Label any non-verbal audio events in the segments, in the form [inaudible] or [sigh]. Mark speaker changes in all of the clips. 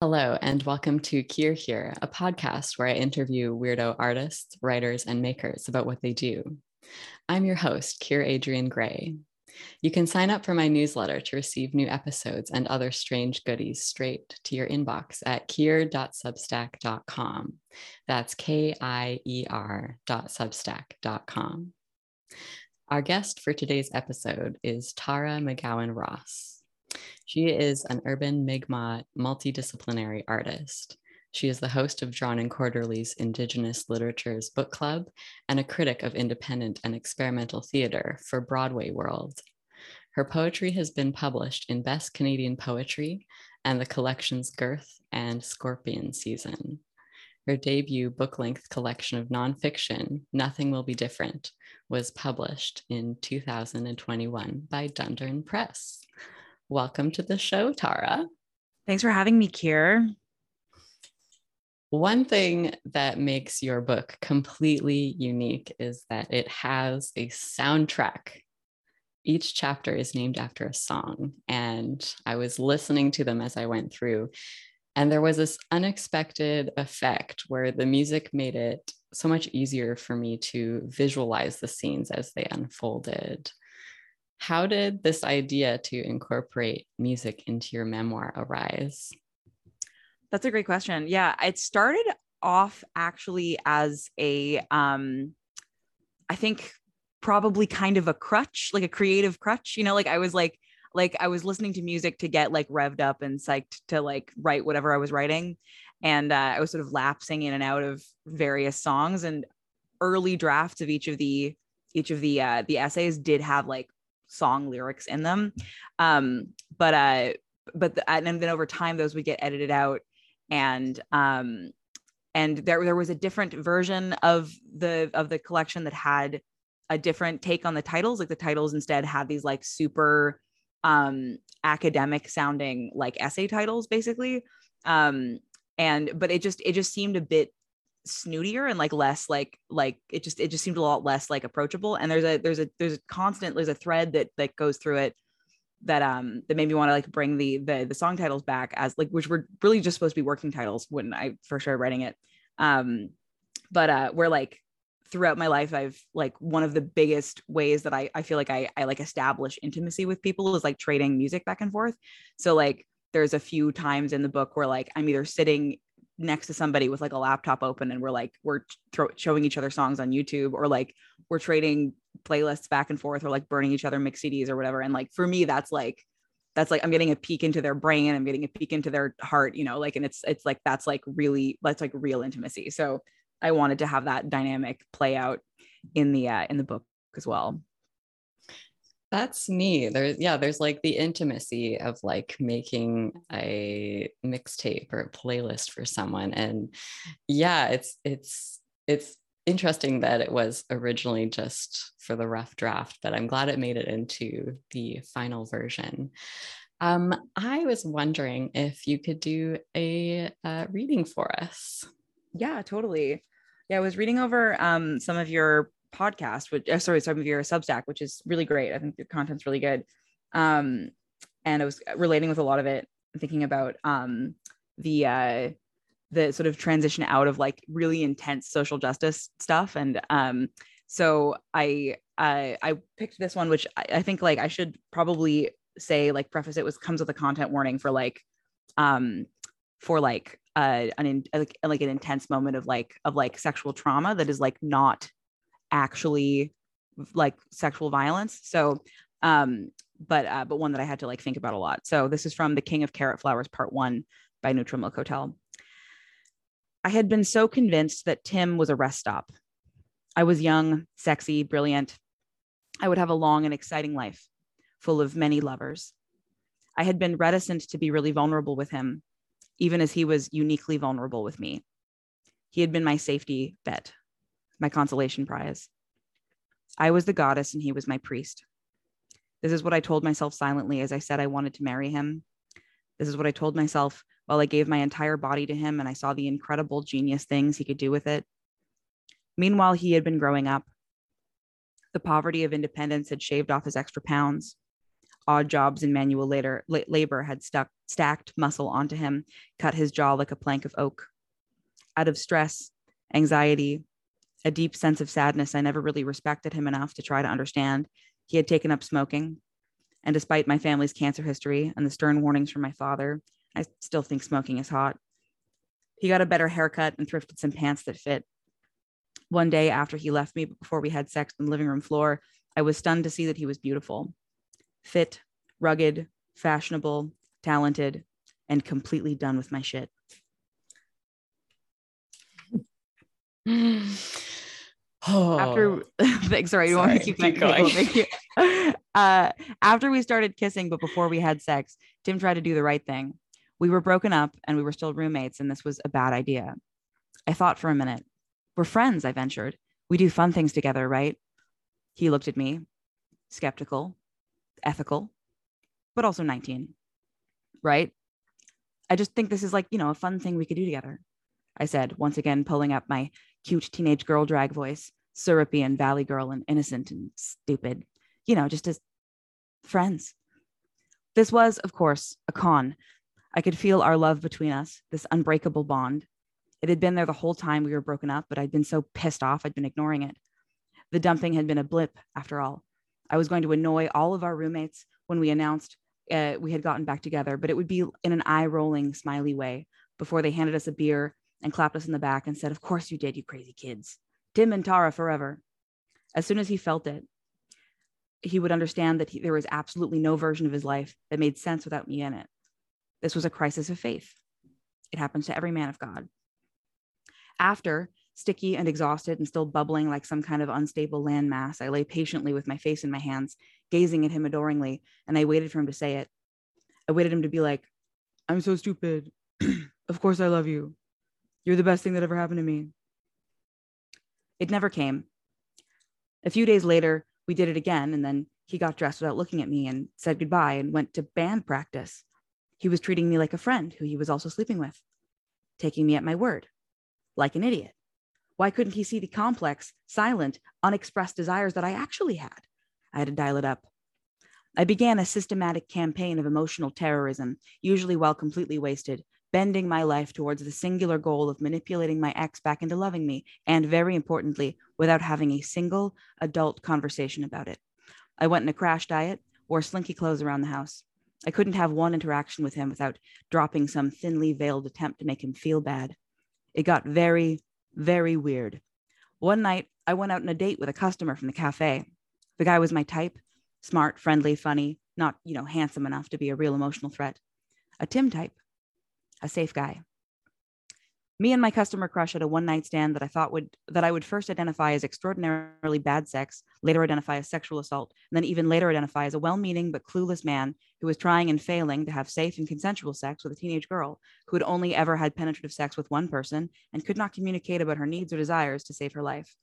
Speaker 1: Hello, and welcome to Kier Here, a podcast where I interview weirdo artists, writers, and makers about what they do. I'm your host, Kier Adrian Gray. You can sign up for my newsletter to receive new episodes and other strange goodies straight to your inbox at kier.substack.com. That's K I E R.substack.com. Our guest for today's episode is Tara McGowan Ross. She is an urban Mi'kmaq multidisciplinary artist. She is the host of Drawn and Quarterly's Indigenous Literatures Book Club and a critic of independent and experimental theater for Broadway World. Her poetry has been published in Best Canadian Poetry and the collections Girth and Scorpion Season. Her debut book length collection of nonfiction, Nothing Will Be Different, was published in 2021 by Dundurn Press. Welcome to the show, Tara.
Speaker 2: Thanks for having me, Kier.
Speaker 1: One thing that makes your book completely unique is that it has a soundtrack. Each chapter is named after a song. And I was listening to them as I went through. And there was this unexpected effect where the music made it so much easier for me to visualize the scenes as they unfolded. How did this idea to incorporate music into your memoir arise?
Speaker 2: That's a great question. Yeah, it started off actually as a um I think probably kind of a crutch, like a creative crutch, you know, like I was like like I was listening to music to get like revved up and psyched to like write whatever I was writing and uh, I was sort of lapsing in and out of various songs and early drafts of each of the each of the uh the essays did have like song lyrics in them. Um, but uh, but the, and then over time those would get edited out, and um, and there there was a different version of the of the collection that had a different take on the titles. Like the titles instead had these like super um academic sounding like essay titles basically um and but it just it just seemed a bit snootier and like less like like it just it just seemed a lot less like approachable. And there's a there's a there's a constant there's a thread that that goes through it that um that made me want to like bring the the the song titles back as like which were really just supposed to be working titles when I first started writing it. Um but uh we're like throughout my life I've like one of the biggest ways that I I feel like I I like establish intimacy with people is like trading music back and forth. So like there's a few times in the book where like I'm either sitting next to somebody with like a laptop open and we're like we're showing each other songs on YouTube or like we're trading playlists back and forth or like burning each other mix CDs or whatever. And like for me that's like that's like I'm getting a peek into their brain I'm getting a peek into their heart you know like and it's it's like that's like really that's like real intimacy. So I wanted to have that dynamic play out in the uh in the book as well
Speaker 1: that's neat. There's yeah, there's like the intimacy of like making a mixtape or a playlist for someone. And yeah, it's it's it's interesting that it was originally just for the rough draft, but I'm glad it made it into the final version. Um, I was wondering if you could do a uh, reading for us.
Speaker 2: Yeah, totally. Yeah, I was reading over um, some of your podcast, which uh, sorry, some of your Substack, which is really great. I think your content's really good. Um, and I was relating with a lot of it, thinking about um, the uh, the sort of transition out of like really intense social justice stuff. And um, so I I I picked this one, which I, I think like I should probably say like preface it was comes with a content warning for like um for like uh an like like an intense moment of like of like sexual trauma that is like not actually like sexual violence. So, um, but uh, but one that I had to like think about a lot. So this is from The King of Carrot Flowers, Part One by Neutral Milk Hotel. I had been so convinced that Tim was a rest stop. I was young, sexy, brilliant. I would have a long and exciting life, full of many lovers. I had been reticent to be really vulnerable with him, even as he was uniquely vulnerable with me. He had been my safety bet, my consolation prize. I was the goddess and he was my priest. This is what I told myself silently as I said I wanted to marry him. This is what I told myself while I gave my entire body to him and I saw the incredible genius things he could do with it. Meanwhile, he had been growing up. The poverty of independence had shaved off his extra pounds. odd jobs and manual later, labor had stuck, stacked muscle onto him, cut his jaw like a plank of oak. Out of stress, anxiety, a deep sense of sadness, I never really respected him enough to try to understand. He had taken up smoking. And despite my family's cancer history and the stern warnings from my father, I still think smoking is hot. He got a better haircut and thrifted some pants that fit. One day after he left me, before we had sex on the living room floor, I was stunned to see that he was beautiful, fit, rugged, fashionable, talented, and completely done with my shit. Oh. After [laughs] thanks, sorry, you want to keep, keep going. Thank you. [laughs] Uh, after we started kissing, but before we had sex, Tim tried to do the right thing. We were broken up and we were still roommates, and this was a bad idea. I thought for a minute. We're friends, I ventured. We do fun things together, right? He looked at me, skeptical, ethical, but also 19, right? I just think this is like, you know, a fun thing we could do together. I said, once again, pulling up my cute teenage girl drag voice, syrupy and valley girl and innocent and stupid, you know, just as friends. This was, of course, a con. I could feel our love between us, this unbreakable bond. It had been there the whole time we were broken up, but I'd been so pissed off, I'd been ignoring it. The dumping had been a blip, after all. I was going to annoy all of our roommates when we announced uh, we had gotten back together, but it would be in an eye rolling, smiley way before they handed us a beer and clapped us in the back and said, Of course you did, you crazy kids. Tim and Tara forever. As soon as he felt it, he would understand that he, there was absolutely no version of his life that made sense without me in it. This was a crisis of faith. It happens to every man of God. After, sticky and exhausted and still bubbling like some kind of unstable landmass, I lay patiently with my face in my hands, gazing at him adoringly, and I waited for him to say it. I waited him to be like, I'm so stupid. [clears throat] of course I love you. You're the best thing that ever happened to me. It never came. A few days later, we did it again, and then he got dressed without looking at me and said goodbye and went to band practice. He was treating me like a friend who he was also sleeping with, taking me at my word, like an idiot. Why couldn't he see the complex, silent, unexpressed desires that I actually had? I had to dial it up. I began a systematic campaign of emotional terrorism, usually while completely wasted, bending my life towards the singular goal of manipulating my ex back into loving me, and very importantly, without having a single adult conversation about it. I went in a crash diet, wore slinky clothes around the house. I couldn't have one interaction with him without dropping some thinly veiled attempt to make him feel bad. It got very, very weird. One night, I went out on a date with a customer from the cafe. The guy was my type smart, friendly, funny, not, you know, handsome enough to be a real emotional threat. A Tim type a safe guy. Me and my customer crush had a one night stand that I thought would that I would first identify as extraordinarily bad sex, later identify as sexual assault, and then even later identify as a well-meaning but clueless man who was trying and failing to have safe and consensual sex with a teenage girl who had only ever had penetrative sex with one person and could not communicate about her needs or desires to save her life.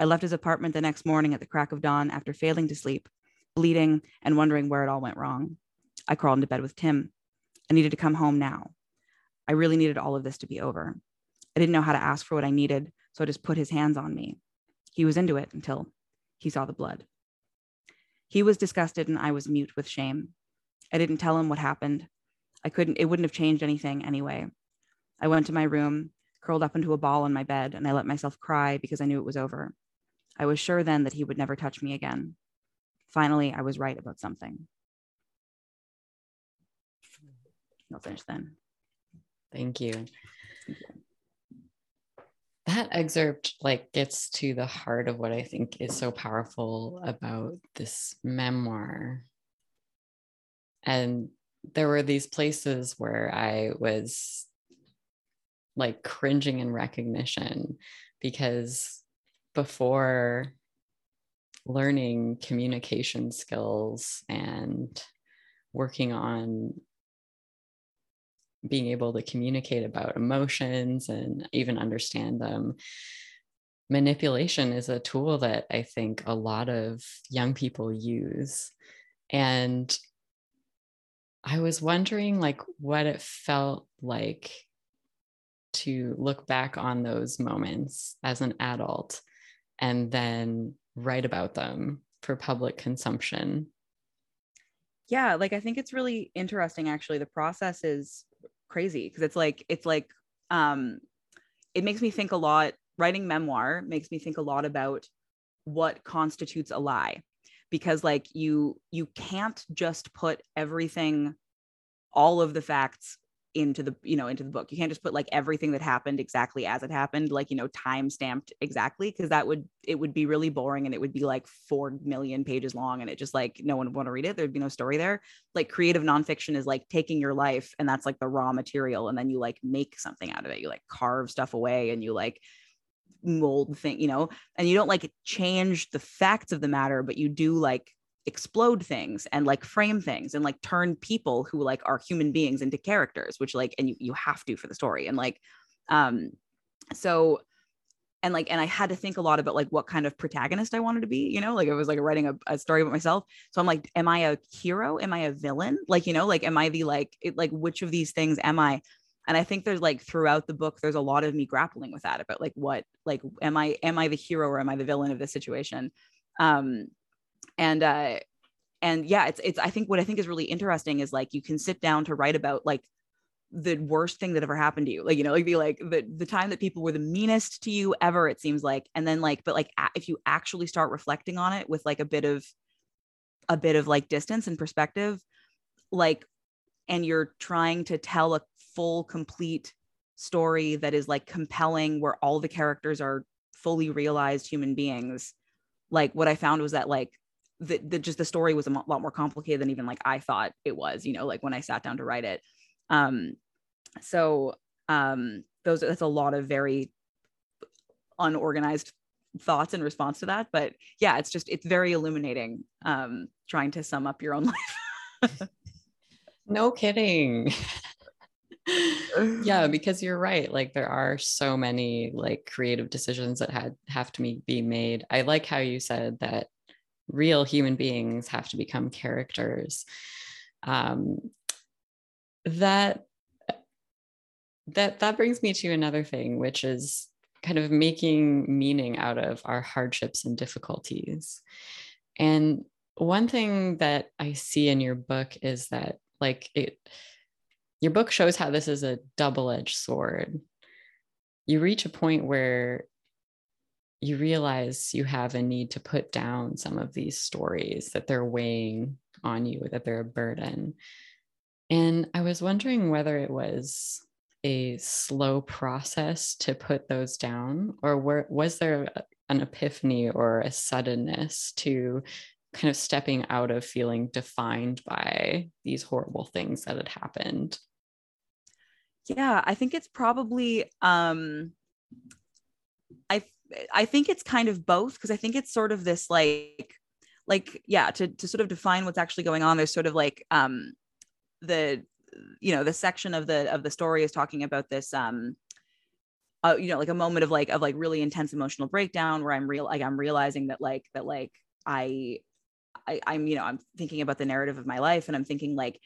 Speaker 2: I left his apartment the next morning at the crack of dawn after failing to sleep, bleeding and wondering where it all went wrong. I crawled into bed with Tim. I needed to come home now. I really needed all of this to be over. I didn't know how to ask for what I needed, so I just put his hands on me. He was into it until he saw the blood. He was disgusted and I was mute with shame. I didn't tell him what happened. I couldn't, it wouldn't have changed anything anyway. I went to my room, curled up into a ball on my bed, and I let myself cry because I knew it was over. I was sure then that he would never touch me again. Finally, I was right about something. I'll finish then.
Speaker 1: Thank you. That excerpt like gets to the heart of what I think is so powerful about this memoir. And there were these places where I was like cringing in recognition because before learning communication skills and working on being able to communicate about emotions and even understand them. Manipulation is a tool that i think a lot of young people use. And i was wondering like what it felt like to look back on those moments as an adult and then write about them for public consumption.
Speaker 2: Yeah like i think it's really interesting actually. The process is crazy because it's like it's like um it makes me think a lot writing memoir makes me think a lot about what constitutes a lie. Because like you you can't just put everything all of the facts into the you know into the book. You can't just put like everything that happened exactly as it happened like you know time stamped exactly because that would it would be really boring and it would be like four million pages long and it just like no one would want to read it. There'd be no story there. Like creative nonfiction is like taking your life and that's like the raw material and then you like make something out of it. You like carve stuff away and you like mold thing you know? And you don't like change the facts of the matter but you do like explode things and like frame things and like turn people who like are human beings into characters which like and you, you have to for the story and like um so and like and i had to think a lot about like what kind of protagonist i wanted to be you know? Like it was like writing a, a story about myself. So i'm like am i a hero? Am i a villain? Like you know like am i the like it, like which of these things am i? And i think there's like throughout the book there's a lot of me grappling with that about like what like am i am i the hero or am i the villain of this situation? Um and uh and yeah it's it's i think what i think is really interesting is like you can sit down to write about like the worst thing that ever happened to you. Like you know like be like the the time that people were the meanest to you ever it seems like. And then like but like if you actually start reflecting on it with like a bit of a bit of like distance and perspective like and you're trying to tell a full complete story that is like compelling where all the characters are fully realized human beings like what i found was that like the, the just the story was a lot more complicated than even like I thought it was, you know, like when I sat down to write it. Um, so um, those that's a lot of very unorganized thoughts in response to that. But yeah, it's just it's very illuminating um, trying to sum up your own [laughs] life. [laughs]
Speaker 1: no kidding. [laughs] yeah because you're right like there are so many like creative decisions that had have to be made i like how you said that real human beings have to become characters. Um, that that that brings me to another thing which is kind of making meaning out of our hardships and difficulties. And one thing that i see in your book is that like it your book shows how this is a double-edged sword. You reach a point where you realize you have a need to put down some of these stories that they're weighing on you, that they're a burden. And I was wondering whether it was a slow process to put those down, or were, was there an epiphany or a suddenness to kind of stepping out of feeling defined by these horrible things that had happened?
Speaker 2: Yeah, I think it's probably um I think it's kind of both because I think it's sort of this like like yeah to to sort of define what's actually going on there's sort of like um the you know the section of the of the story is talking about this um uh, you know like a moment of like of like really intense emotional breakdown where i'm real like i'm realizing that like that like I, I i'm you know i'm thinking about the narrative of my life and i'm thinking like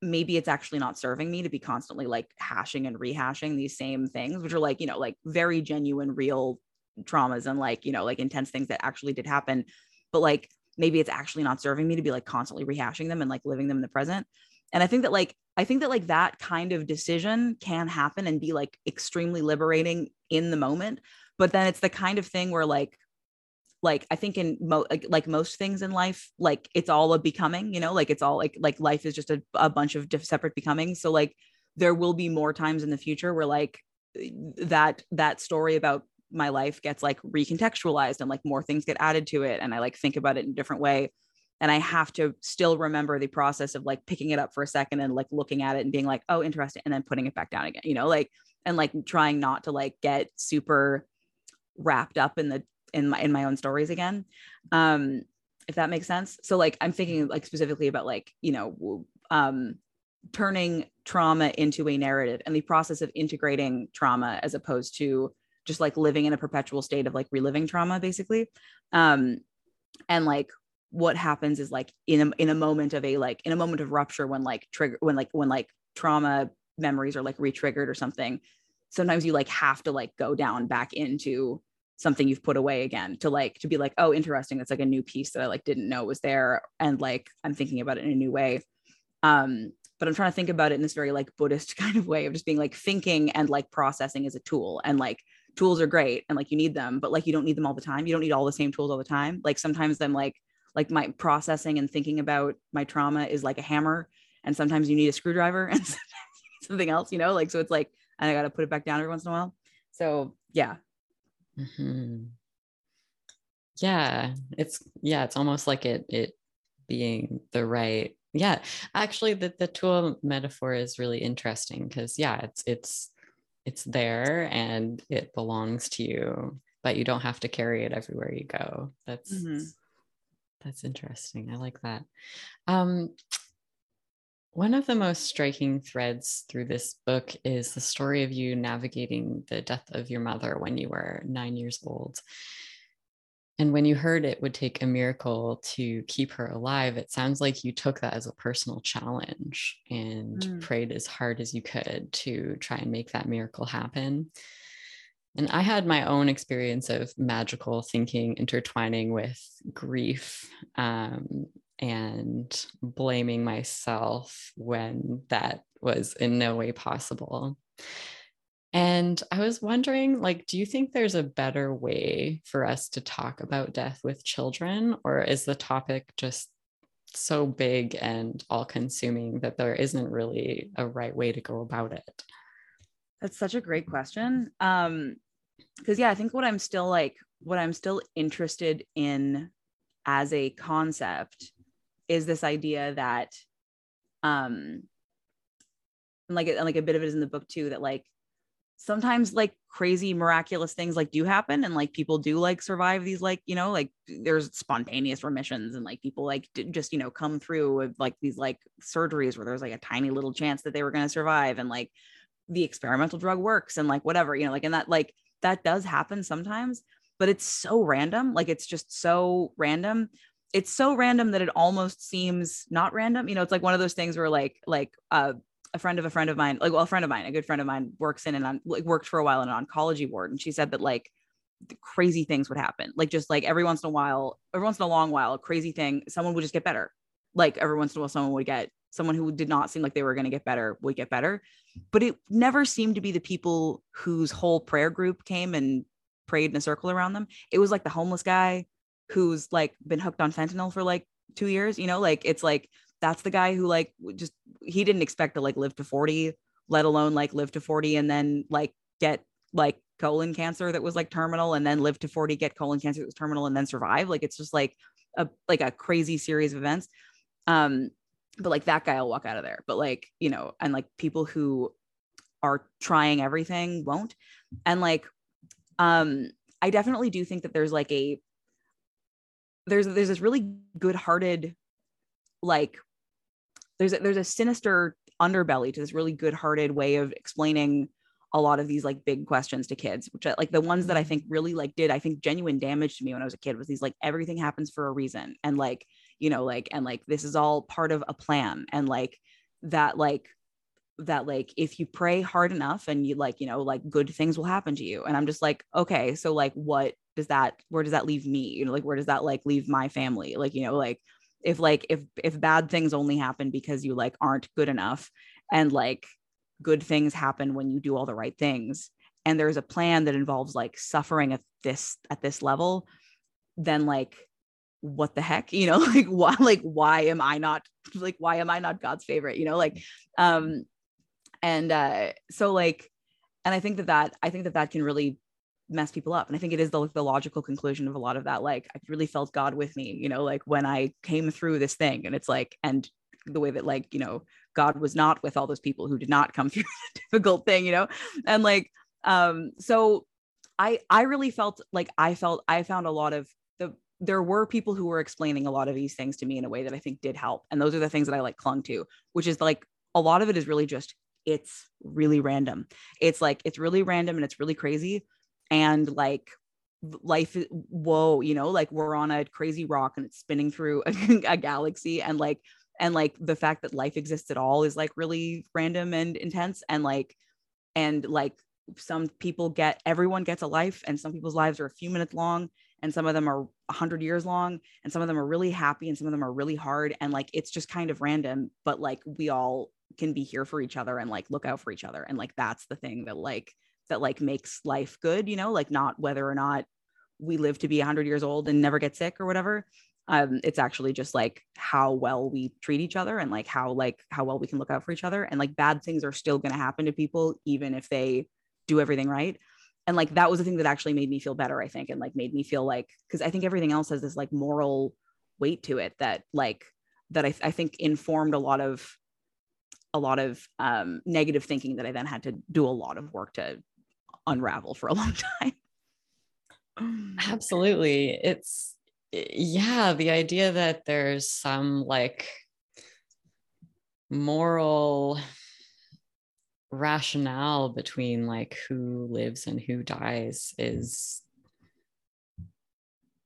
Speaker 2: maybe it's actually not serving me to be constantly like hashing and rehashing these same things which are like you know like very genuine real traumas and like you know like intense things that actually did happen but like maybe it's actually not serving me to be like constantly rehashing them and like living them in the present. And i think that like i think that like that kind of decision can happen and be like extremely liberating in the moment but then it's the kind of thing where like like i think in mo- like, like most things in life like it's all a becoming you know? Like it's all like like life is just a, a bunch of diff- separate becomings. So like there will be more times in the future where like that that story about my life gets like recontextualized and like more things get added to it and i like think about it in a different way and i have to still remember the process of like picking it up for a second and like looking at it and being like oh interesting and then putting it back down again you know like and like trying not to like get super wrapped up in the in my in my own stories again um if that makes sense. So like i'm thinking like specifically about like you know um turning trauma into a narrative and the process of integrating trauma as opposed to just like living in a perpetual state of like reliving trauma basically. Um and like what happens is like in a, in a moment of a like in a moment of rupture when like trigger when like when like trauma memories are like re-triggered or something sometimes you like have to like go down back into something you've put away again to like to be like oh interesting that's like a new piece that i like didn't know was there and like i'm thinking about it in a new way. Um but i'm trying to think about it in this very like buddhist [laughs] kind of way of just being like thinking and like processing as a tool and like tools are great and like you need them but like you don't need them all the time. You don't need all the same tools all the time. Like sometimes them like like my processing and thinking about my trauma is like a hammer and sometimes you need a screwdriver [laughs] and something else you know? Like so it's like and i got to put it back down every once in a while. So yeah.
Speaker 1: Mm-hmm. Yeah, it's yeah, it's almost like it it being the right. Yeah, actually, the the tool metaphor is really interesting because yeah, it's it's it's there and it belongs to you, but you don't have to carry it everywhere you go. That's mm-hmm. that's interesting. I like that. Um, one of the most striking threads through this book is the story of you navigating the death of your mother when you were nine years old. And when you heard it would take a miracle to keep her alive, it sounds like you took that as a personal challenge and mm. prayed as hard as you could to try and make that miracle happen. And I had my own experience of magical thinking intertwining with grief um, and blaming myself when that was in no way possible. And I was wondering, like, do you think there's a better way for us to talk about death with children, or is the topic just so big and all consuming that there isn't really a right way to go about it?
Speaker 2: That's such a great question. Um, because yeah, I think what I'm still like, what I'm still interested in as a concept is this idea that um like like a bit of it is in the book too that like sometimes like crazy miraculous things like do happen and like people do like survive these like you know like there's spontaneous remissions and like people like just you know come through with like these like surgeries where there's like a tiny little chance that they were going to survive and like the experimental drug works and like whatever you know like and that like that does happen sometimes but it's so random like it's just so random it's so random that it almost seems not random. You know, it's like one of those things where like like uh, a friend of a friend of mine, like well, a friend of mine, a good friend of mine, works in and on like worked for a while in an oncology ward, and she said that like crazy things would happen, like just like every once in a while, every once in a long while, a crazy thing, someone would just get better. Like every once in a while, someone would get someone who did not seem like they were going to get better would get better, but it never seemed to be the people whose whole prayer group came and prayed in a circle around them. It was like the homeless guy who's like been hooked on fentanyl for like two years, you know, like it's like that's the guy who like just he didn't expect to like live to 40, let alone like live to 40 and then like get like colon cancer that was like terminal and then live to 40, get colon cancer that was terminal and then survive. Like it's just like a like a crazy series of events. Um, but like that guy will walk out of there. But like, you know, and like people who are trying everything won't. And like um I definitely do think that there's like a there's there's this really good-hearted like there's a, there's a sinister underbelly to this really good-hearted way of explaining a lot of these like big questions to kids which like the ones that i mm-hmm. think really like did i think genuine damage to me when i was a kid was these like everything happens for a reason and like you know like and like this is all part of a plan and like that like that like if you pray hard enough and you like you know like good things will happen to you. And i'm just like okay so like what does that where does that leave me? You know like where does that like leave my family? Like you know like if like if if bad things only happen because you like aren't good enough and like good things happen when you do all the right things and there's a plan that involves like suffering at this at this level then like what the heck? [laughs] You know like why like why am i not like why am i not god's favorite? You know like um and uh so like and i think that that i think that that can really mess people up. And I think it is the, the logical conclusion of a lot of that. Like, I really felt God with me, you know, like when I came through this thing. And it's like, and the way that, like, you know, God was not with all those people who did not come [laughs] through the difficult thing, you know? And like, um, so I I really felt like I felt I found a lot of the there were people who were explaining a lot of these things to me in a way that I think did help. And those are the things that I like clung to, which is like a lot of it is really just it's really random. It's like it's really random and it's really crazy and like life whoa you know like we're on a crazy rock and it's spinning through [laughs] a, a, galaxy and like and like the fact that life exists at all is like really random and intense and like and like some people get everyone gets a life and some people's lives are a few minutes long and some of them are 100 years long and some of them are really happy and some of them are really hard and like it's just kind of random but like we all can be here for each other and like look out for each other and like that's the thing that like that like makes life good you know like not whether or not we live to be 100 years old and never get sick or whatever. Um it's actually just like how well we treat each other and like how like how well we can look out for each other. And like bad things are still going to happen to people even if they do everything right. And like that was the thing that actually made me feel better i think and like made me feel like because i think everything else has this like moral weight to it that like that I, I think informed a lot of a lot of um, negative thinking that i then had to do a lot of work to unravel for a [laughs] long
Speaker 1: time. Absolutely. It's yeah the idea that there's some like moral rationale between like who lives and who dies is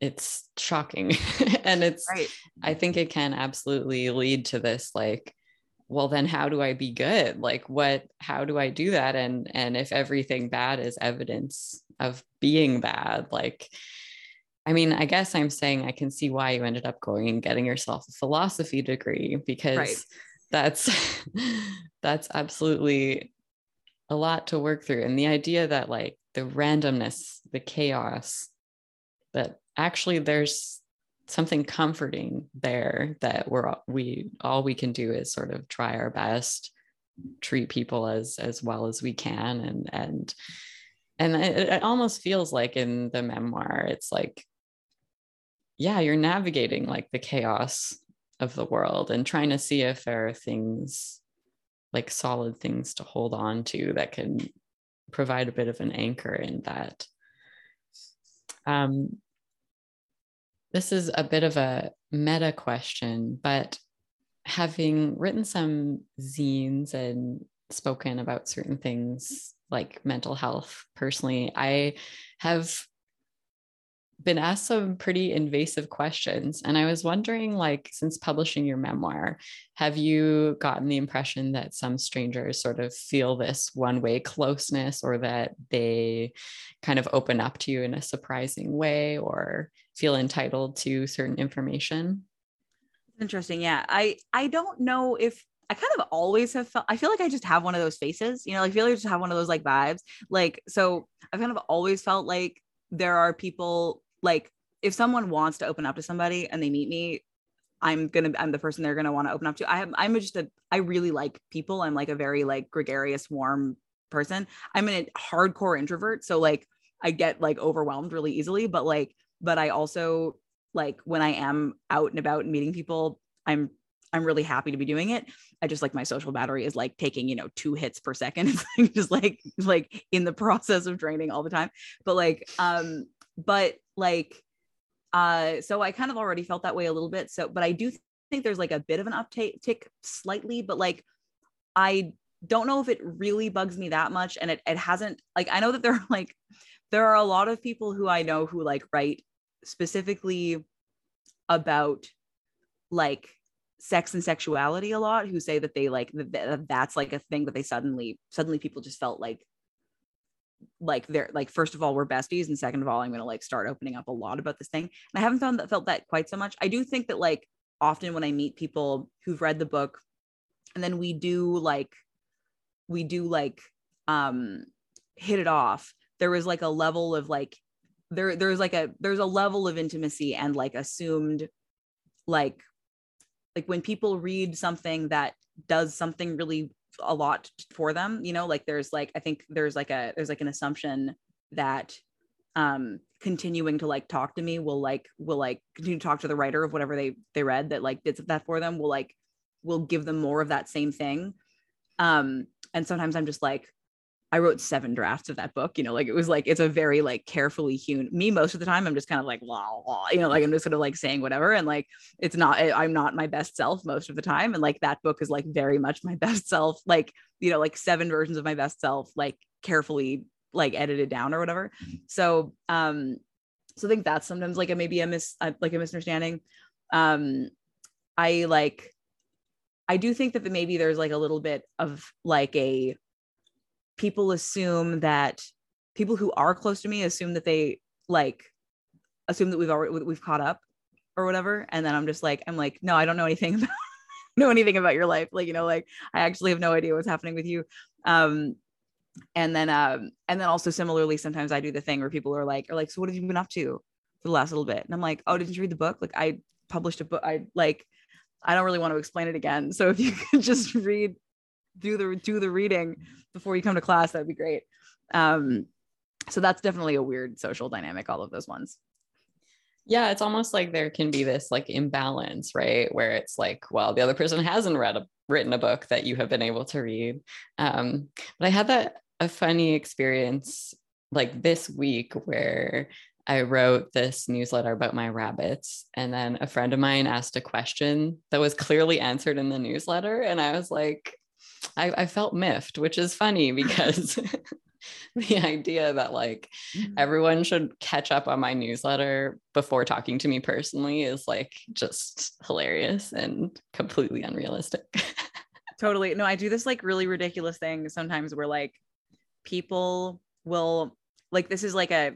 Speaker 1: it's shocking. [laughs] And it's right. i think it can absolutely lead to this like well then how do i be good? Like what how do i do that? And and if everything bad is evidence of being bad like i mean i guess i'm saying i can see why you ended up going and getting yourself a philosophy degree because right that's [laughs] that's absolutely a lot to work through. And the idea that like the randomness the chaos that actually there's something comforting there that we're we all we can do is sort of try our best treat people as as well as we can and and and it, it almost feels like in the memoir it's like yeah you're navigating like the chaos of the world and trying to see if there are things like solid things to hold on to that can provide a bit of an anchor in that. Um, this is a bit of a meta question, but having written some zines and spoken about certain things like mental health personally, I have been asked some pretty invasive questions. And I was wondering, like, since publishing your memoir, have you gotten the impression that some strangers sort of feel this one way closeness or that they kind of open up to you in a surprising way or feel entitled to certain information?
Speaker 2: Interesting. Yeah. I I don't know if I kind of always have felt I feel like I just have one of those faces, you know, like I feel like I just have one of those like vibes. Like so I've kind of always felt like there are people like if someone wants to open up to somebody and they meet me i'm gonna i'm the person they're gonna want to open up to. I have i'm just a i really like people. I'm like a very like gregarious warm person. I'm a hardcore introvert. So like i get like overwhelmed really easily but like but i also like when i am out and about and meeting people i'm i'm really happy to be doing it. I just like my social battery is like taking you know two hits per second. [laughs] It's like just like like in the process of draining all the time. But like um but like uh so i kind of already felt that way a little bit. So but i do think there's like a bit of an uptake slightly but like i don't know if it really bugs me that much. And it, it hasn't like i know that there are like there are a lot of people who i know who like write specifically about like sex and sexuality a lot who say that they like that that's like a thing that they suddenly suddenly people just felt like like they're like first of all we're besties and second of all i'm going to like start opening up a lot about this thing. And i haven't found that felt that quite so much. I do think that like often when i meet people who've read the book and then we do like we do like um hit it off there was like a level of like there there's like a there's a level of intimacy and like assumed like like when people read something that does something really a lot for them you know like there's like i think there's like a there's like an assumption that um continuing to like talk to me will like will like continue to talk to the writer of whatever they they read that like did that for them will like will give them more of that same thing. Um and sometimes i'm just like I wrote seven drafts of that book. You know, like it was like it's a very like carefully hewn. Me most of the time, I'm just kind of like blah, blah, you know, like I'm just sort of like saying whatever, and like it's not. I'm not my best self most of the time, and like that book is like very much my [laughs] best self. Like you know, like seven versions of my best self, like carefully like edited down or whatever. So um, so I think that's sometimes like a maybe a mis like a misunderstanding. Um, I like I do think that maybe there's like a little bit of like a people assume that people who are close to me assume that they like assume that we've already we've caught up or whatever. And then i'm just like i'm like no i don't know anything [laughs] about know anything about your life. Like you know like i actually have no idea what's happening with you. Um and then um and then also similarly sometimes i do the thing where people are like are like so what have you been up to for the last little bit? And i'm like oh didn't you read the book? Like i published a book. I like i don't really want to explain it again. So if you [laughs] could just read do the do the reading before you come to class that'd be great um so that's definitely a weird social dynamic all of those ones
Speaker 1: yeah it's almost like there can be this like imbalance right where it's like well the other person hasn't read a written a book that you have been able to read um but i had that a funny experience like this week where I wrote this newsletter about my rabbits. And then a friend of mine asked a question that was clearly answered in the newsletter. And I was like, I, I felt miffed, which is funny [laughs] because [laughs] the idea that like mm-hmm. everyone should catch up on my newsletter before talking to me personally is like just hilarious and completely unrealistic. [laughs]
Speaker 2: totally. No, I do this like really ridiculous thing sometimes where like people will like this is like a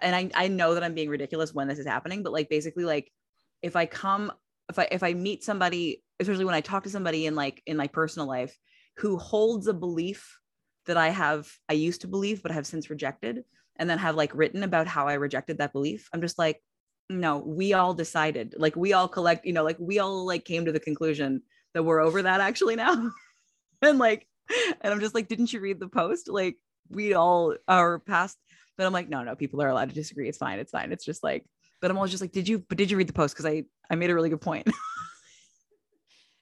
Speaker 2: and I, I know that I'm being ridiculous when this is happening, but like basically like if I come if I if I meet somebody, especially when I talk to somebody in like in my personal life who holds a belief that I have I used to believe but have since rejected and then have like written about how I rejected that belief. I'm just like, no, we all decided, like we all collect, you know, like we all like came to the conclusion that we're over that actually now. [laughs] and like, and I'm just like, didn't you read the post? Like we all are past, but I'm like, no, no, people are allowed to disagree. It's fine. It's fine. It's just like, but I'm always just like, did you, but did you read the post? Cause I, I made a really good point. [laughs]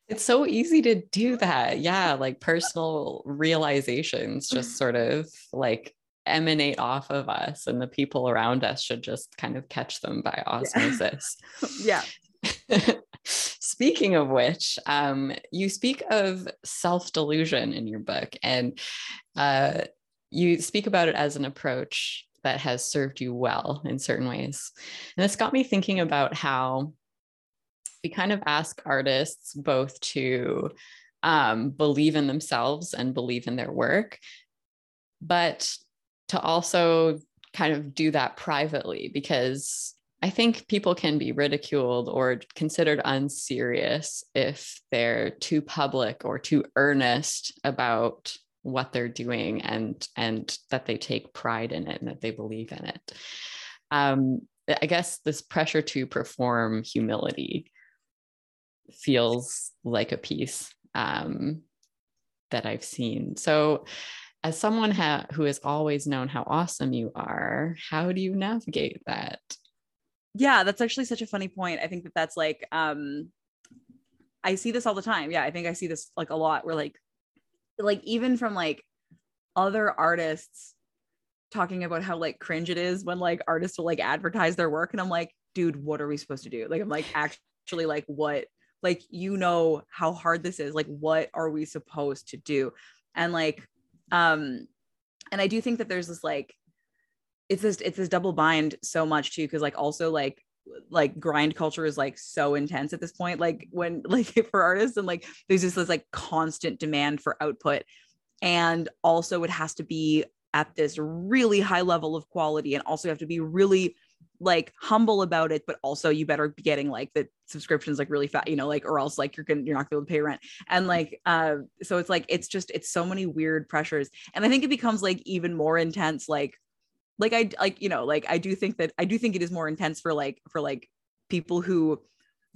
Speaker 1: it's so easy to do that. Yeah. Like personal realizations [laughs] just sort of like emanate off of us and the people around us should just kind of catch them by osmosis. [laughs]
Speaker 2: yeah. [laughs]
Speaker 1: Speaking of which, um, you speak of self delusion in your book, and uh, you speak about it as an approach that has served you well in certain ways. And this got me thinking about how we kind of ask artists both to um, believe in themselves and believe in their work, but to also kind of do that privately because I think people can be ridiculed or considered unserious if they're too public or too earnest about what they're doing and and that they take pride in it and that they believe in it. Um, I guess this pressure to perform humility feels like a piece um, that I've seen. So, as someone ha- who has always known how awesome you are, how do you navigate that?
Speaker 2: Yeah, that's actually such a funny point. I think that that's like, um, I see this all the time. Yeah, I think I see this like a lot where like, like even from like other artists talking about how like cringe it is when like artists will like advertise their work, and I'm like, dude, what are we supposed to do? Like, I'm like actually like what like you know how hard this is like what are we supposed to do? And like um and i do think that there's this like it's this it's this double bind so much too because like also like like grind culture is like so intense at this point like when [laughs] like for artists and like there's just this like constant demand for output. And also it has to be at this really high level of quality and also you have to be really like humble about it, but also you better be getting like the subscriptions like really fat, you know, like or else like you're gonna you're not gonna be able to pay rent. And like uh so it's like it's just it's so many weird pressures. And I think it becomes like even more intense, like like I like, you know, like I do think that I do think it is more intense for like for like people who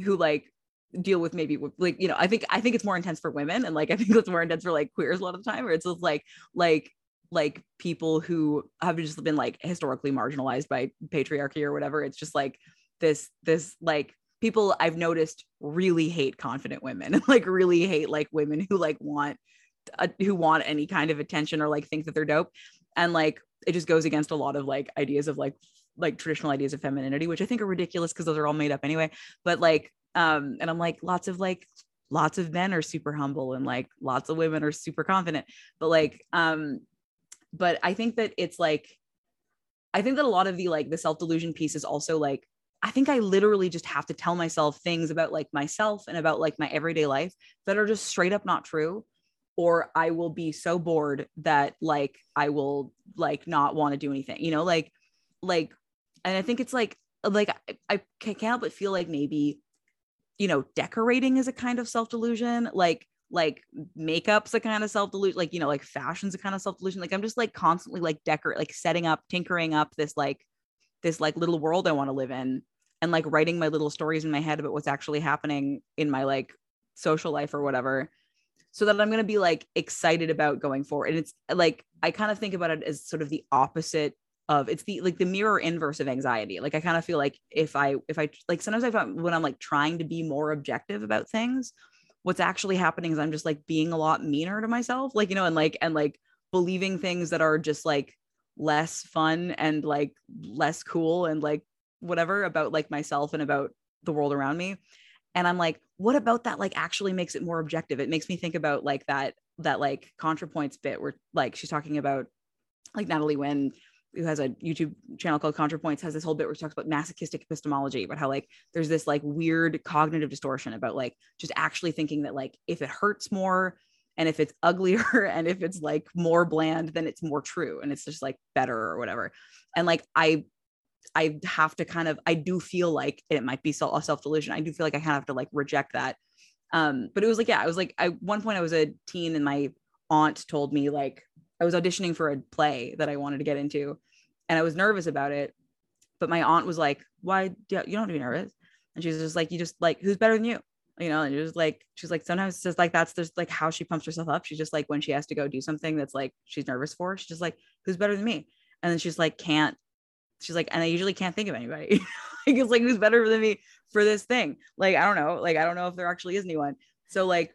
Speaker 2: who like deal with maybe like you know i think i think it's more intense for women and like i think it's more intense for like queers a lot of the time where it's just like like like people who have just been like historically marginalized by patriarchy or whatever it's just like this this like people i've noticed really hate confident women [laughs] like really hate like women who like want uh, who want any kind of attention or like think that they're dope. And like it just goes against a lot of like ideas of like like traditional ideas of femininity which i think are ridiculous because those are all made up anyway. But like um and i'm like lots of like lots of men are super humble and like lots of women are super confident. But like um but I think that it's like, I think that a lot of the like the self delusion piece is also like, I think I literally just have to tell myself things about like myself and about like my everyday life that are just straight up not true. or I will be so bored that like I will like not want to do anything, you know, like, like, and I think it's like, like I, I can't help but feel like maybe, you know, decorating is a kind of self delusion. Like, like makeup's a kind of self delusion, like, you know, like fashion's a kind of self delusion. Like, I'm just like constantly like decorate, like setting up, tinkering up this like, this like little world I want to live in and like writing my little stories in my head about what's actually happening in my like social life or whatever so that I'm going to be like excited about going forward. And it's uh, like, I kind of think about it as sort of the opposite of it's the like the mirror inverse of anxiety. Like, I kind of feel like if I, if I like sometimes I find when I'm like trying to be more objective about things, what's actually happening is I'm just like being a lot meaner to myself, like, you know, and like, and like believing things that are just like less fun and like less cool and like whatever about like myself and about the world around me. And i'm like what about that like actually makes it more objective? It makes me think about like that that like contrapoints bit where like she's talking about like natalie wynn who has a youtube channel called contrapoints has this whole bit where she talks about masochistic epistemology about how like there's this like weird cognitive distortion about like just actually thinking that like if it hurts more and if it's [laughs] uglier and if it's like more bland then it's more true and it's just like better or whatever and like i I have to kind of, I do feel like it might be a self delusion. I do feel like I kind of have to like reject that. Um, but it was like, yeah, I was like, I, one point I was a teen and my aunt told me like, I was auditioning for a play that I wanted to get into and I was nervous about it. But my aunt was like, why, do you don't be nervous. And she's just like, you just like, who's better than you? You know, and it was like, she's like, sometimes it's just like, that's just like how she pumps herself up. She's just like, when she has to go do something that's like, she's nervous for, she's just like, who's better than me? And then she's like, can't she's like, and I usually can't think of anybody. [laughs] like it's like who's better than me for this thing? Like, I don't know. Like, I don't know if there actually is anyone. So like,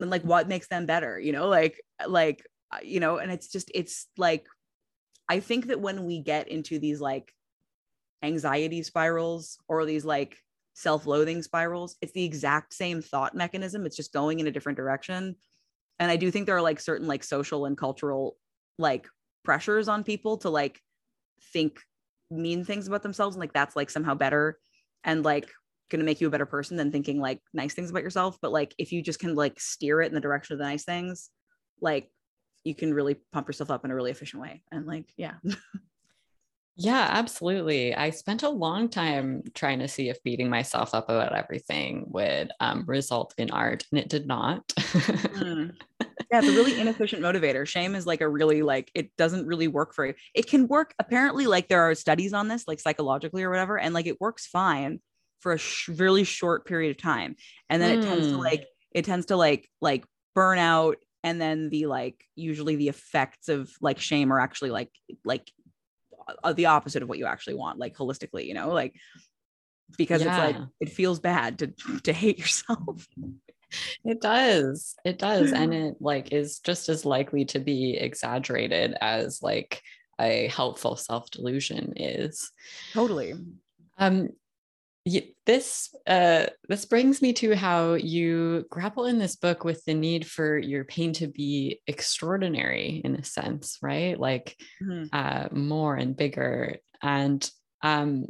Speaker 2: and like what makes them better, you know? Like, like, Uh, you know, and it's just, it's like, I think that when we get into these like anxiety spirals or these like self-loathing spirals, it's the exact same thought mechanism. It's just going in a different direction. And I do think there are like certain like social and cultural like pressures on people to like think mean things about themselves and like that's like somehow better and like going to make you a better person than thinking like nice things about yourself but like if you just can like steer it in the direction of the nice things like you can really pump yourself up in a really efficient way and like yeah [laughs]
Speaker 1: Yeah, absolutely. I spent a long time trying to see if beating myself up about everything would um, result in art, and it did not. mm. [laughs]
Speaker 2: Yeah, it's a really inefficient motivator. Shame is like a really like it doesn't really work for you. It can work apparently. Like there are studies on this, like psychologically or whatever, and like it works fine for a sh- really short period of time, and then mm. it tends to like hmm. it tends to like like burn out and then the like usually the effects of like shame are actually like like uh, the opposite of what you actually want like holistically you know like because yeah. it's like it feels bad to to hate yourself. [laughs]
Speaker 1: It does. It does. And [sighs] it like is just as likely to be exaggerated as like a helpful self-delusion is.
Speaker 2: Totally.
Speaker 1: Um this uh, this brings me to how you grapple in this book with the need for your pain to be extraordinary in a sense, right? Like mm-hmm. uh, more and bigger. And um,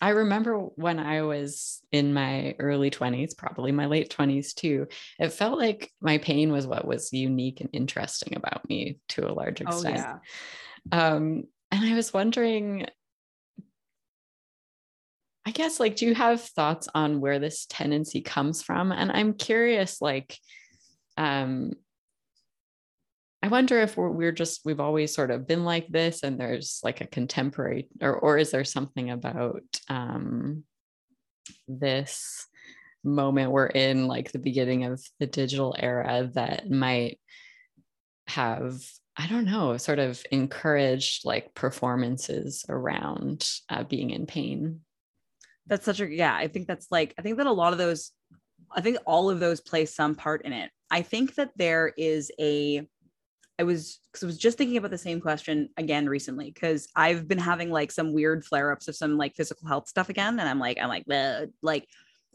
Speaker 1: I remember when I was in my early 20s, probably my late 20s too, it felt like my pain was what was unique and interesting about me to a large oh, extent. Oh, yeah. Um, and I was wondering I guess like do you have thoughts on where this tendency comes from? And I'm curious, like, um, I wonder if we're, we're just we've always sort of been like this, and there's like a contemporary, or or is there something about um, this moment we're in, like the beginning of the digital era, that might have I don't know, sort of encouraged like performances around uh, being in pain
Speaker 2: that's such a yeah i think that's like i think that a lot of those i think all of those play some part in it. I think that there is a i was because i was just thinking about the same question again recently because i've been having like some weird flare-ups of some like physical health stuff again and i'm like i'm like like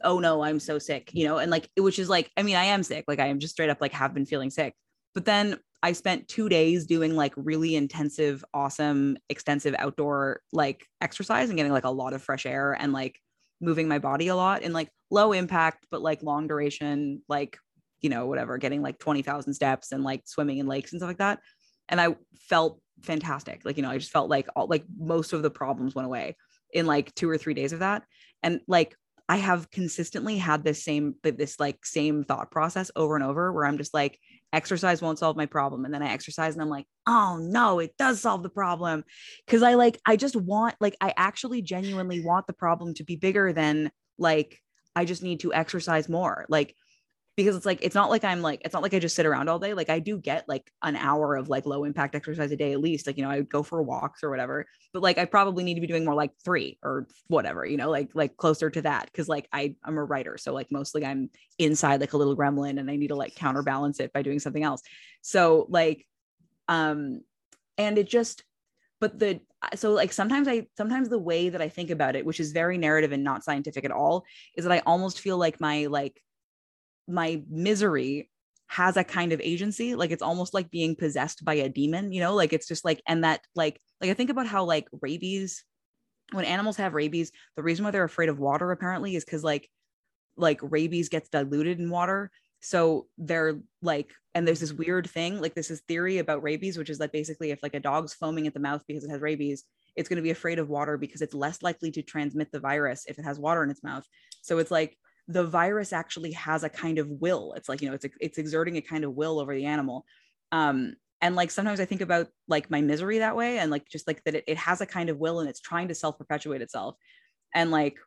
Speaker 2: oh no i'm so sick you know and like which is like i mean i am sick like i am just straight up like have been feeling sick but then I spent two days doing like really intensive, awesome, extensive outdoor like exercise and getting like a lot of fresh air and like moving my body a lot in like low impact, but like long duration, like you know, whatever, getting like 20,000 steps and like swimming in lakes and stuff like that. And I felt fantastic. Like, you know, I just felt like all like most of the problems went away in like two or three days of that. And like I have consistently had this same this like same thought process over and over where I'm just like exercise won't solve my problem. And then I exercise and I'm like oh no it does solve the problem. Cuz I like I just want like I actually genuinely want the problem to be bigger than like I just need to exercise more. Like because it's like it's not like I'm like it's not like I just sit around all day. Like I do get like an hour of like low impact exercise a day at least. Like you know I would go for walks or whatever, but like I probably need to be doing more like three or whatever. You know like like closer to that because like I I'm a writer, so like mostly I'm inside like a little gremlin and I need to like counterbalance it by doing something else. So like um and it just but the so like sometimes i sometimes the way that i think about it which is very narrative and not scientific at all is that i almost feel like my like my misery has a kind of agency. Like it's almost like being possessed by a demon you know? Like it's just like and that like like i think about how like rabies when animals have rabies the reason why they're afraid of water apparently is because like like rabies gets diluted in water. So they're like and there's this weird thing like this is theory about rabies which is like basically if like a dog's foaming at the mouth because it has rabies it's going to be afraid of water because it's less likely to transmit the virus if it has water in its mouth. So it's like the virus actually has a kind of will. It's like, you know, it's, it's exerting a kind of will over the animal. Um, and like sometimes I think about like my misery that way and like just like that it, it has a kind of will and it's trying to self perpetuate itself. And like,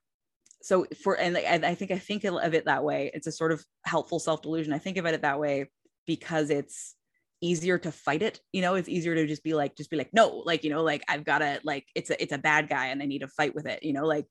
Speaker 2: so for, and I, I think I think of it that way. It's a sort of helpful self delusion. I think about it that way because it's easier to fight it you know it's easier to just be like just be like no like you know like i've got to like it's a it's a bad guy and i need to fight with it you know like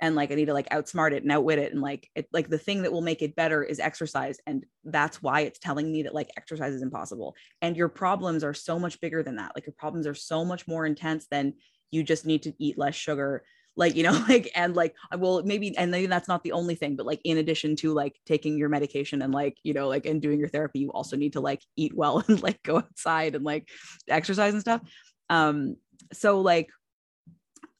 Speaker 2: and like I need to like outsmart it and outwit it and like it like the thing that will make it better is exercise and that's why it's telling me that like exercise is impossible. And your problems are so much bigger than that. Like your problems are so much more intense than you just need to eat less sugar like you know [laughs] like and like well maybe and maybe that's not the only thing but like in addition to like taking your medication and like you know like and doing your therapy you also need to like eat well [laughs] and like go outside and like exercise and stuff. Um so like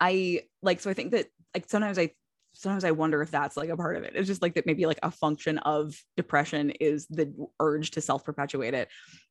Speaker 2: I like so I think that like sometimes I sometimes I wonder if that's like a part of it. It's just like that maybe like a function of depression is the urge to self-perpetuate it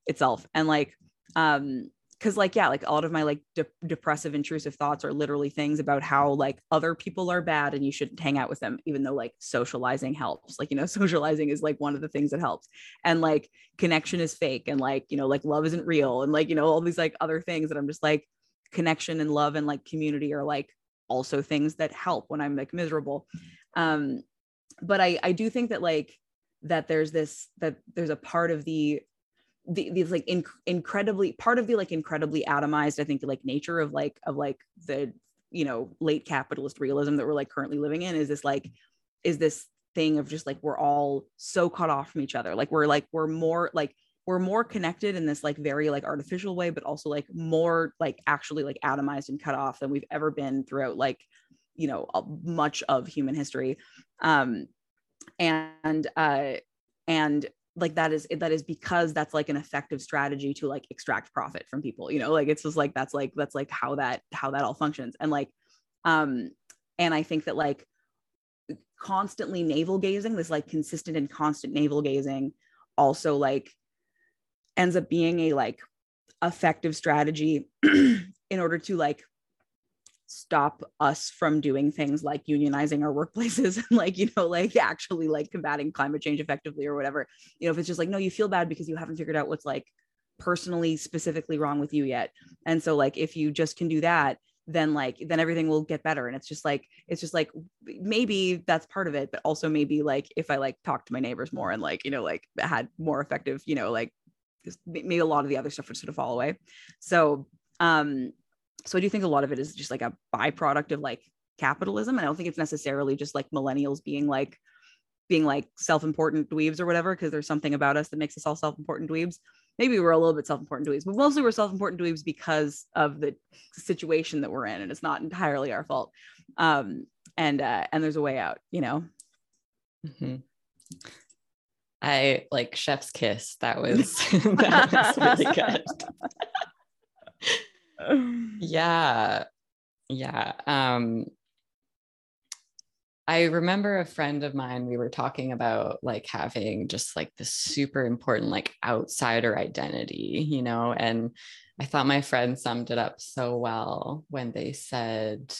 Speaker 2: itself. And like um because like yeah like a lot of my like de- depressive intrusive thoughts are literally things about how like other people are bad and you shouldn't hang out with them even though like socializing helps like you know [laughs] socializing is like one of the things that helps and like connection is fake and like you know like love isn't real and like you know all these like other things that i'm just like connection and love and like community are like also things that help when I'm like miserable. Um, but I I do think that like that there's this that there's a part of the the, these like in, incredibly part of the like incredibly atomized i think like nature of like of like the you know late capitalist realism that we're like currently living in is this like is this thing of just like we're all so cut off from each other. Like we're like we're more like we're more connected in this like very like artificial way but also like more like actually like atomized and cut off than we've ever been throughout like you know much of human history. Um and uh and like that is that is because that's like an effective strategy to like extract profit from people you know? Like it's just like that's like that's like how that how that all functions. And like um and i think that like constantly navel gazing this like consistent and constant navel gazing also like ends up being a like effective strategy [clears throat] in order to like stop us from doing things like unionizing our workplaces [laughs] and like you know like actually like combating climate change effectively or whatever. You know if it's just like no you feel bad because you haven't figured out what's like personally specifically wrong with you yet. And so like if you just can do that then like then everything will get better. And it's just like it's just like maybe that's part of it but also maybe like if i like talk to my neighbors more and like you know like had more effective you know like maybe a lot of the other stuff would sort of fall away. So, um, so I do think a lot of it is just like a byproduct of like capitalism. And I don't think it's necessarily just like millennials being like, being like self-important dweebs or whatever, because there's something about us that makes us all self-important dweebs. Maybe we're a little bit self-important dweebs, but mostly we're self-important dweebs because of the situation that we're in, and it's not entirely our fault. Um, and uh, and there's a way out, you know.
Speaker 1: Mm-hmm. I like chef's kiss. That [laughs] was [laughs] that was really good. [laughs] yeah. Yeah. Um I remember a friend of mine, we were talking about like having just like this super important, like outsider identity, you know? And I thought my friend summed it up so well when they said,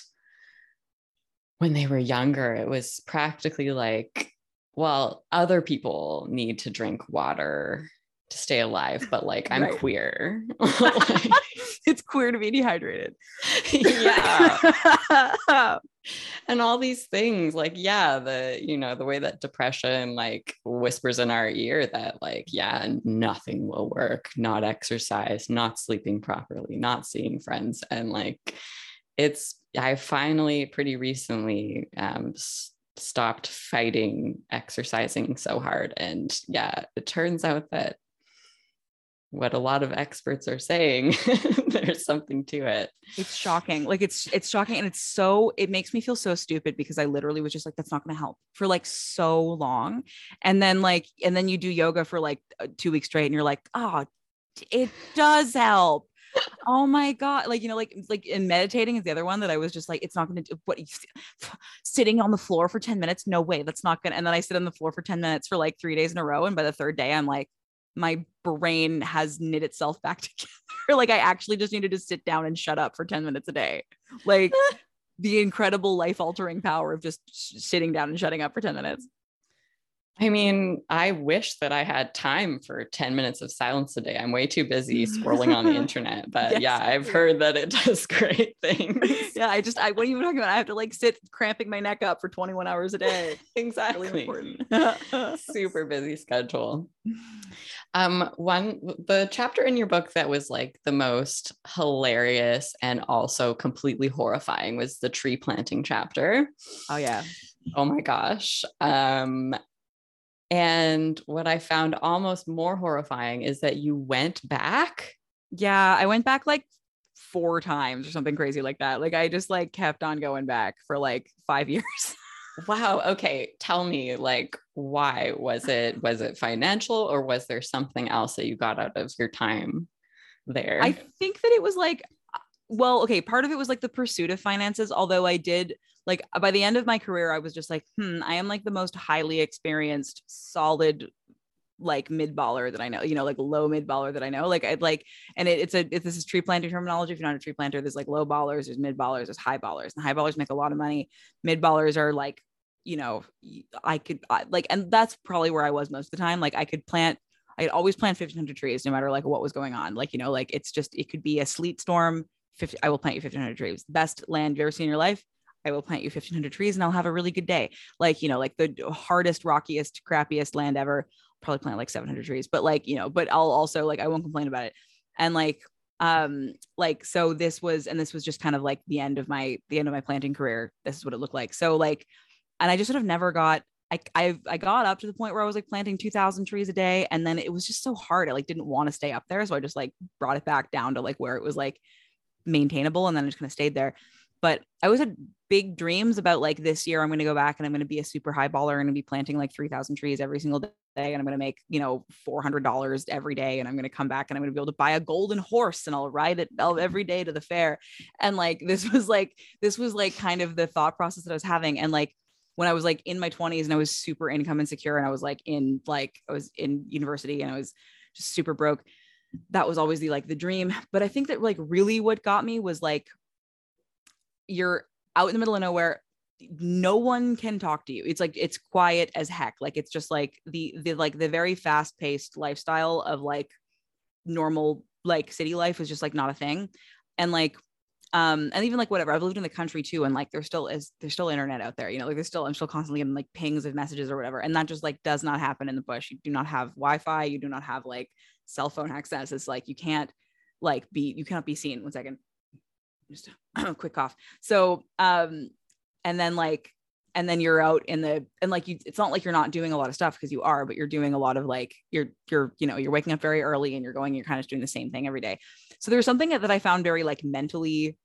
Speaker 1: when they were younger, it was practically like, well, other people need to drink water to stay alive, but like I'm right. queer. like, [laughs] [laughs]
Speaker 2: it's queer to be dehydrated.
Speaker 1: yeah. [laughs] and all these things, like, yeah, the, you know, the way that depression like whispers in our ear that, like, yeah, nothing will work, not exercise, not sleeping properly, not seeing friends. And like, it's, I finally pretty recently um, stopped fighting exercising so hard. And yeah, it turns out that what a lot of experts are saying [laughs] there's something to it.
Speaker 2: It's shocking. Like it's it's shocking and it's so it makes me feel so stupid because i literally was just like that's not going to help for like so long. And then like and then you do yoga for like uh, two weeks straight and you're like oh it does help oh my god like you know like like in meditating is the other one that i was just like it's not going to do what you sitting on the floor for 10 minutes no way that's not gonna and then i sit on the floor for 10 minutes for like three days in a row and by the third day i'm like my brain has knit itself back [laughs] together. like I actually just needed to sit down and shut up for 10 minutes a day. Like [laughs] the incredible life altering power of just sitting down and shutting up for 10 minutes.
Speaker 1: I mean, I wish that I had time for 10 minutes of silence a day. I'm way too busy scrolling on the [laughs] internet. But yes, yeah, I've heard that it [laughs] does great things.
Speaker 2: yeah, I just, I, what are you talking about? I have to like sit cramping my neck up for 21 hours a day. [laughs]
Speaker 1: exactly. Really important. Super busy schedule. Um, one, the chapter in your book that was like the most hilarious and also completely horrifying was the tree planting chapter.
Speaker 2: Oh, yeah.
Speaker 1: Oh my gosh. Um, and what I found almost more horrifying is that you went back.
Speaker 2: Yeah, I went back like four times or something crazy like that. Like I just like kept on going back for like 5 [laughs] years.
Speaker 1: wow, okay, tell me like why was it was it financial or was there something else that you got out of your time there?
Speaker 2: I think that it was like uh, well, okay, part of it was like the pursuit of finances, although I did like by the end of my career, I was just like, hmm, I am like the most highly experienced, solid like mid baller that I know, you know, like low mid baller that I know. Like I'd like, and it, it's a this is tree planting terminology. If you're not a tree planter, there's like low ballers, there's mid ballers, there's high ballers, and high ballers make a lot of money. Mid ballers are like, you know, I could I, like, and that's probably where I was most of the time. Like I could plant I always plant 1500 trees no matter like what was going on. Like, you know, like it's just, it could be a sleet storm. 50, I will plant you 1500 trees. Best land you've ever seen in your life. I will plant you 1500 trees and I'll have a really good day. Like, you know, like the hardest, rockiest, crappiest land ever. Probably plant like 700 trees, but like, you know, but I'll also like, I won't complain about it. And like, um, like, so this was, and this was just kind of like the end of my, the end of my planting career. This is what it looked like. So like, and I just sort of never got, I, I, I got up to the point where I was like planting 2000 trees a day. And then it was just so hard. I like didn't want to stay up there. So I just like brought it back down to like where it was like maintainable. And then I just kind of stayed there but I always had big dreams about like this year I'm going to go back and I'm going to be a super high baller and be planting like 3000 trees every single day and I'm going to make, you know, $400 every day and I'm going to come back and I'm going to be able to buy a golden horse and I'll ride it every day to the fair. And like this was like this was like kind of the thought process that I was having and like when I was like in my 20s and I was super income insecure and I was like in like I was in university and I was just super broke that was always the like the dream but i think that like really what got me was like you're out in the middle of nowhere no one can talk to you. It's like it's quiet as heck. Like it's just like the the like the very fast paced lifestyle of like normal like city life is just like not a thing. And like um and even like whatever i've lived in the country too and like there still is there's still internet out there you know like there's still i'm still constantly getting like pings of messages or whatever. And that just like does not happen in the bush. You do not have wi-fi. You do not have like cell phone access. It's like you can't like be you cannot be seen. One second just a [clears throat] quick cough. So, um, and then like, and then you're out in the, and like you, it's not like you're not doing a lot of stuff because you are, but you're doing a lot of like, you're, you're, you know, you're waking up very early and you're going, you're kind of doing the same thing every day. So there's something that I found very like mentally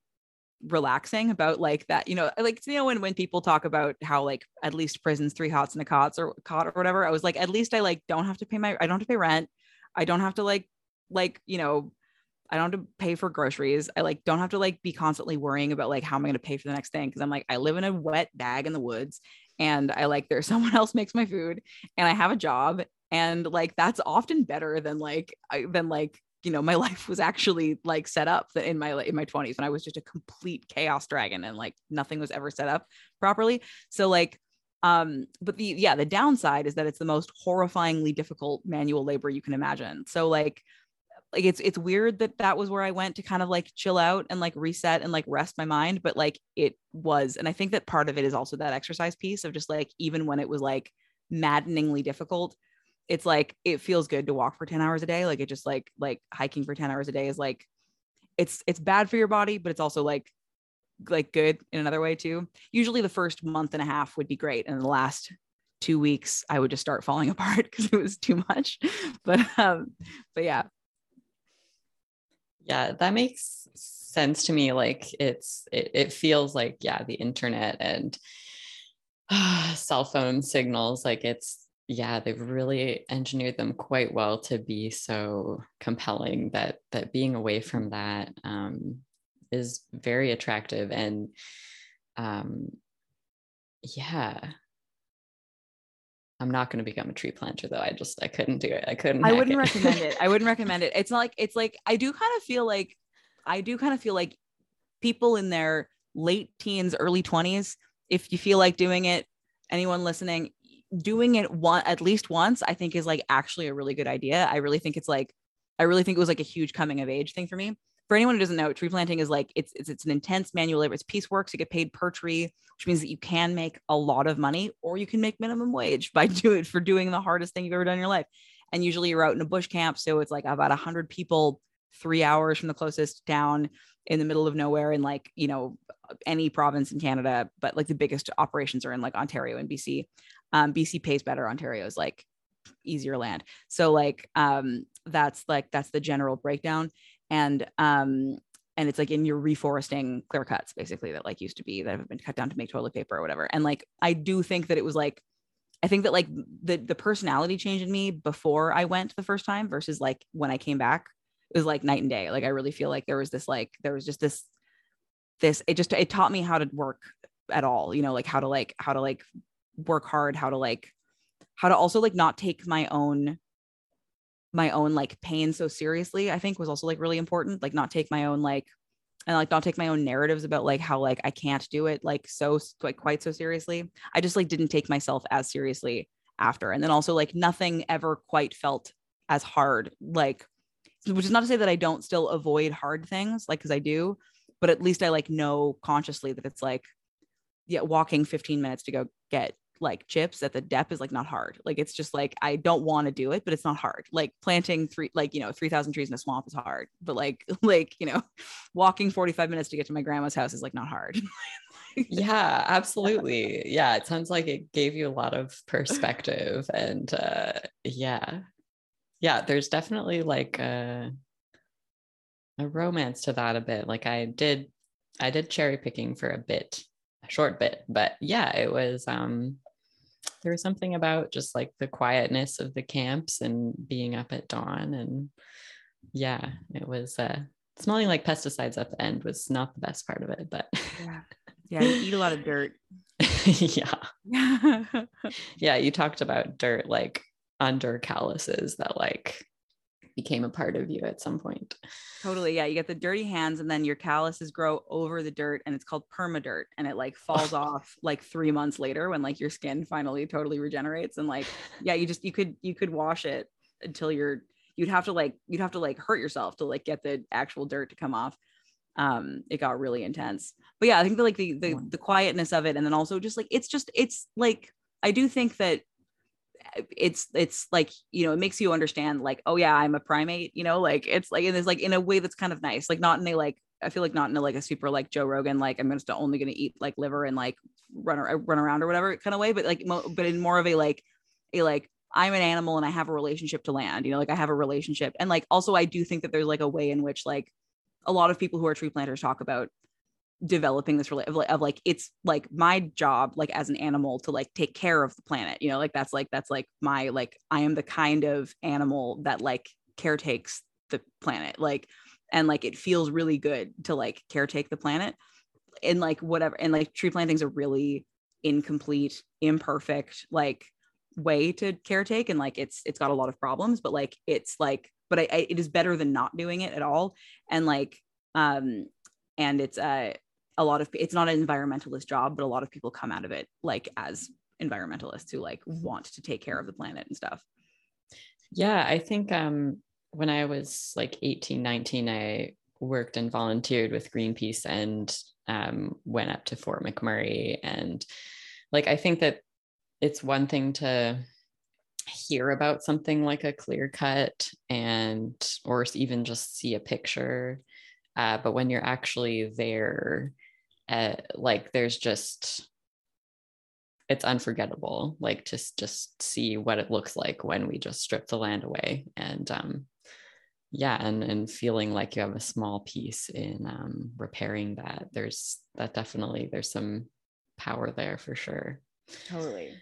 Speaker 2: relaxing about like that, you know, like, you know, when, when people talk about how like at least prisons, three hots and a cots or cot or whatever, I was like, at least I like don't have to pay my, I don't have to pay rent. I don't have to like, like, you know, I don't have to pay for groceries. I like don't have to like be constantly worrying about like how am I going to pay for the next thing because I'm like I live in a wet bag in the woods and I like there's [laughs] someone else makes my food and I have a job and like that's often better than like I, than like you know my [laughs] life was actually like set up in my in my 20s when I was just a complete chaos dragon and like nothing was ever set up properly. So like um but the yeah the downside is that it's the most horrifyingly difficult manual labor you can imagine. So like like it's it's weird that that was where I went to kind of like chill out and like reset and like rest my mind but like it was and I think that part of it is also that exercise piece of just like even when it was like maddeningly difficult it's like it feels good to walk for 10 hours a day like it just like like hiking for 10 hours a day is like it's it's bad for your body but it's also like like good in another way too. Usually the first month and a half would be great and the last two weeks i would just start falling [laughs] apart because it was too much but um but yeah
Speaker 1: yeah that makes sense to me like it's it, it feels like yeah the internet and uh, [sighs] cell phone signals like it's yeah they've really engineered them quite well to be so compelling that that being away from that um, is very attractive and um, yeah i'm not going to become a tree planter though i just i couldn't do it i couldn't
Speaker 2: i wouldn't it. recommend it i wouldn't [laughs] recommend it it's not like it's like i do kind of feel like i do kind of feel like people in their late teens early 20s if you feel like doing it anyone listening doing it one at least once i think is like actually a really good idea i really think it's like i really think it was like a huge coming of age thing for me for anyone who doesn't know tree planting is like it's it's, it's an intense manual labor it's piecework You get paid per tree which means that you can make a lot of money or you can make minimum wage [laughs] by doing for doing the hardest thing you've ever done in your life and usually you're out in a bush camp so it's like about 100 people three hours from the closest town in the middle of nowhere in like you know any province in canada but like the biggest operations are in like ontario and bc um, BC pays better. Ontario is like easier land. So like um, that's like that's the general breakdown. And um, and it's like in your reforesting clear cuts basically that like used to be that have been cut down to make toilet paper or whatever. And like I do think that it was like I think that like the the personality change in me before I went the first time versus like when I came back it was like night and day. Like I really feel like there was this like there was just this this it just it taught me how to work at all, you know, like how to like how to like work hard how to like how to also like not take my own my own like pain so seriously i think was also like really important like not take my own like and like not take my own narratives about like how like i can't do it like so like quite so seriously. I just like didn't take myself as seriously after and then also like nothing ever quite felt as hard like which is not to say that i don't still avoid hard things like because i do but at least i like know consciously that it's like yeah walking 15 minutes to go get like chips at the dep is like not hard. Like it's just like I don't want to do it, but it's not hard. Like planting three like you know 3000 trees in a swamp is hard, but like [laughs] like you know walking 45 minutes to get to my grandma's house is like not hard. [laughs]
Speaker 1: yeah, absolutely. Yeah, it sounds like it gave you a lot of perspective and uh yeah. Yeah, there's definitely like a a romance to that a bit. Like I did I did cherry picking for a bit a short bit but yeah it was um there was something about just like the quietness of the camps and being up at dawn and yeah it was uh smelling like pesticides at the end was not the best part of it but
Speaker 2: yeah. Yeah you eat a lot of dirt. [laughs]
Speaker 1: Yeah. [laughs] Yeah you talked about dirt like under calluses that like became a part of you at some point.
Speaker 2: Totally. Yeah. You get the dirty hands and then your calluses grow over the dirt and it's called permadirt and it like falls [laughs] off like three months later when like your skin finally totally regenerates. And like, yeah, you just, you could, you could wash it until you're, you'd have to like, you'd have to like hurt yourself to like get the actual dirt to come off. Um, it got really intense. But yeah, I think that like the, the, the quietness of it. And then also just like, it's just, it's like, I do think that it's it's like you know it makes you understand like oh yeah i'm a primate you know like it's like and it's like in a way that's kind of nice like not in a like i feel like not in a like a super like joe rogan like i'm just only going to eat like liver and like run or run around or whatever kind of way but like mo- but in more of a like a like i'm an animal and i have a relationship to land you know like i have a relationship. And like also i do think that there's like a way in which like a lot of people who are tree planters talk about developing this of, of like it's like my job like as an animal to like take care of the planet you know like that's like that's like my like i am the kind of animal that like caretakes the planet like and like it feels really good to like caretake the planet and like whatever and like tree planting's a really incomplete imperfect like way to caretake and like it's it's got a lot of problems but like it's like but I, I, it is better than not doing it at all and like um and it's uh, a lot of it's not an environmentalist job but a lot of people come out of it like as environmentalists who like want to take care of the planet and stuff.
Speaker 1: Yeah i think um when i was like 18 19 i worked and volunteered with greenpeace and um, went up to fort mcmurray. And like i think that it's one thing to hear about something like a clear cut and or even just see a picture uh, but when you're actually there uh, like there's just it's unforgettable like to just see what it looks like when we just strip the land away and um yeah and and feeling like you have a small piece in um repairing that there's that definitely there's some power there for sure.
Speaker 2: Totally.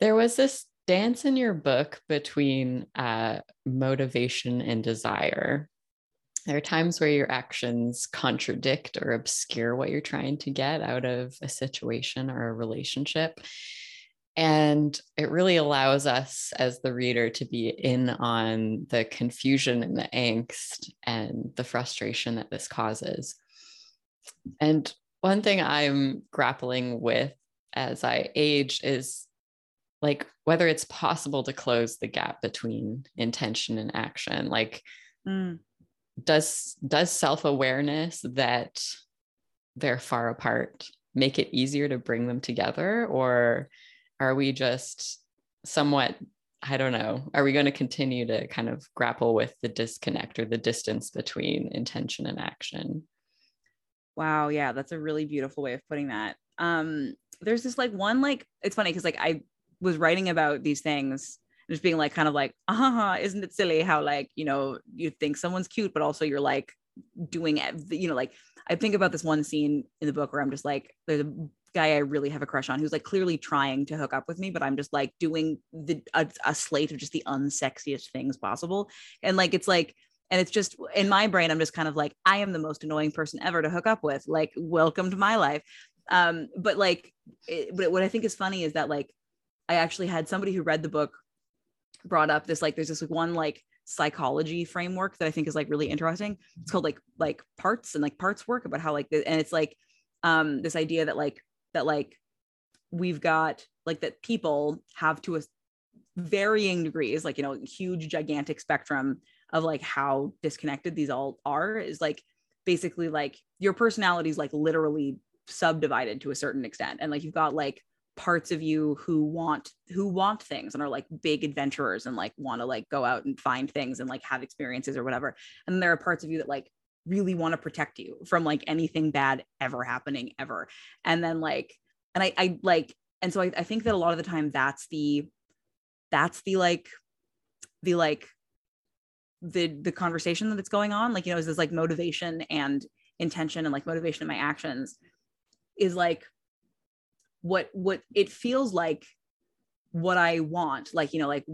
Speaker 1: There was this dance in your book between uh, motivation and desire there are times where your actions contradict or obscure what you're trying to get out of a situation or a relationship. And it really allows us as the reader to be in on the confusion and the angst and the frustration that this causes. And one thing I'm grappling with as I age is like whether it's possible to close the gap between intention and action. Like, mm does does self-awareness that they're far apart make it easier to bring them together? Or are we just somewhat i don't know are we going to continue to kind of grapple with the disconnect or the distance between intention and action?
Speaker 2: Wow yeah that's a really beautiful way of putting that. Um there's this like one like it's funny because like i was writing about these things just being like kind of like uh-huh isn't it silly how like you know you think someone's cute but also you're like doing it you know like i think about this one scene in the book where i'm just like there's a guy i really have a crush on who's like clearly trying to hook up with me but i'm just like doing the a, a slate of just the unsexiest things possible. And like it's like and it's just in my brain i'm just kind of like i am the most annoying person ever to hook up with like welcome to my life. Um but like it, but what i think is funny is that like i actually had somebody who read the book brought up this like there's this like one like psychology framework that I think is like really interesting. It's called like like parts and like parts work about how like and it's like um this idea that like that like we've got like that people have to a varying degrees like you know huge gigantic spectrum of like how disconnected these all are is like basically like your personality is like literally subdivided to a certain extent and like you've got like parts of you who want who want things and are like big adventurers and like want to like go out and find things and like have experiences or whatever. And there are parts of you that like really want to protect you from like anything bad ever happening ever. And then like and i i like and so I, I think that a lot of the time that's the that's the like the like the the conversation that's going on like you know is this like motivation and intention and like motivation in my actions is like what what it feels like what I want, like, you know, like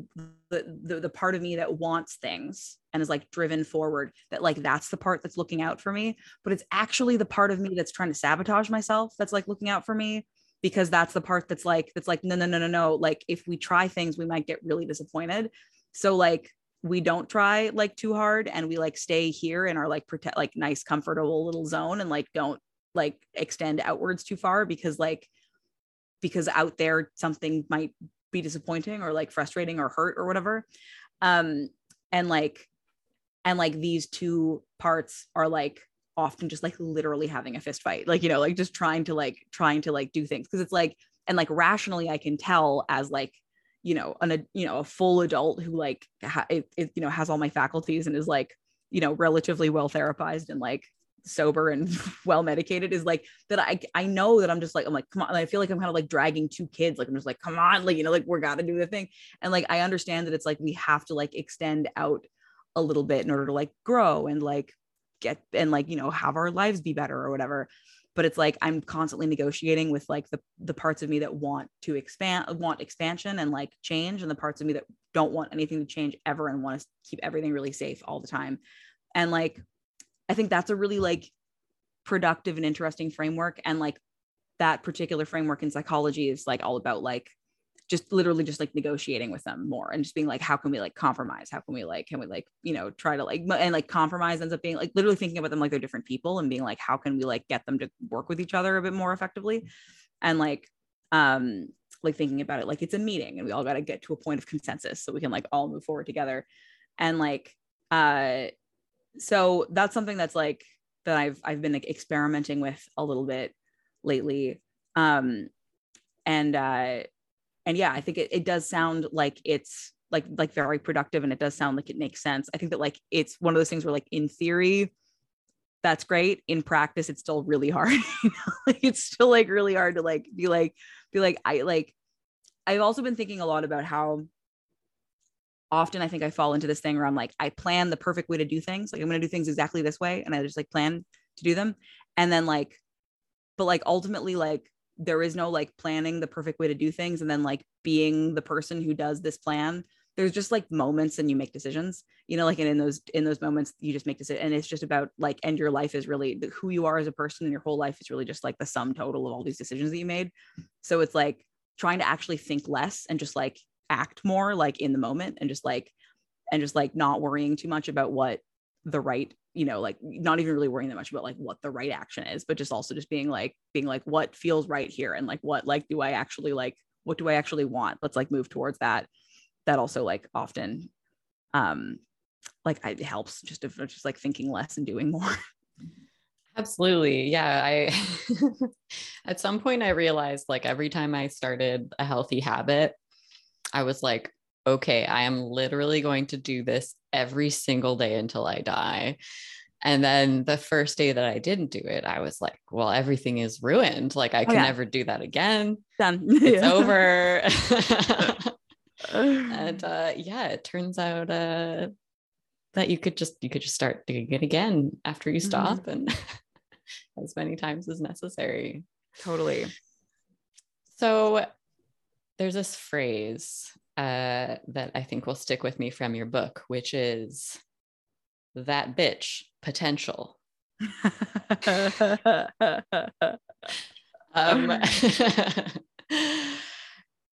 Speaker 2: the, the, the part of me that wants things and is like driven forward, that like that's the part that's looking out for me. But it's actually the part of me that's trying to sabotage myself that's like looking out for me because that's the part that's like, that's like, no, no, no, no, no. Like if we try things, we might get really disappointed. So like we don't try like too hard and we like stay here in our like protect like nice, comfortable little zone and like don't like extend outwards too far because like because out there something might be disappointing or like frustrating or hurt or whatever. Um and like and like these two parts are like often just like literally having a fist fight like you know like just trying to like trying to like do things. Because it's like and like rationally i can tell as like you know an a you know a full adult who like ha- it, it, you know has all my faculties and is like you know relatively well therapized and like sober and [laughs] well medicated is like that I I know that I'm just like I'm like come on I feel like I'm kind of like dragging two kids like I'm just like come on like you know like we're got to do the thing. And like I understand that it's like we have to like extend out a little bit in order to like grow and like get and like you know have our lives be better or whatever. But it's like I'm constantly negotiating with like the the parts of me that want to expand want expansion and like change and the parts of me that don't want anything to change ever and want to keep everything really safe all the time. And like I think that's a really like productive and interesting framework. And like that particular framework in psychology is like all about like just literally just like negotiating with them more and just being like how can we like compromise? How can we like can we like you know try to like and like compromise ends up being like literally thinking about them like they're different people and being like how can we like get them to work with each other a bit more effectively? And like um like thinking about it like it's a meeting and we all got to get to a point of consensus so we can like all move forward together. And like uh so that's something that's like that I've I've been like experimenting with a little bit lately. Um and uh and yeah i think it, it does sound like it's like like very productive and it does sound like it makes sense. I think that like it's one of those things where like in theory that's great. In practice it's still really hard. [laughs] Like it's still like really hard to like be like be like i like i've also been thinking a lot about how often i think i fall into this thing where i'm like i plan the perfect way to do things. Like i'm going to do things exactly this way and i just like plan to do them. And then like but like ultimately like there is no like planning the perfect way to do things and then like being the person who does this plan there's just like moments and you make decisions. You know like and in those in those moments you just make decisions and it's just about like and your life is really who you are as a person and your whole life is really just like the sum total of all these decisions that you made. So it's like trying to actually think less and just like act more like in the moment and just like and just like not worrying too much about what the right you know like not even really worrying that much about like what the right action is but just also just being like being like what feels right here and like what like do i actually like what do i actually want? Let's like move towards that. That also like often um like it helps just if just like thinking less and doing more. [laughs]
Speaker 1: Absolutely. Yeah i [laughs] at some point i realized like every time i started a healthy habit i was like okay, I am literally going to do this every single day until I die. And then the first day that I didn't do it, I was like, well, everything is ruined. Like I can oh, yeah. never do that again.
Speaker 2: Done. [laughs]
Speaker 1: It's over. [laughs] and uh, yeah, it turns out uh, that you could just you could just start doing it again after you stop mm-hmm. and [laughs] as many times as necessary.
Speaker 2: Totally.
Speaker 1: So there's this phrase uh, that I think will stick with me from your book, which is that bitch potential. [laughs] um, [laughs]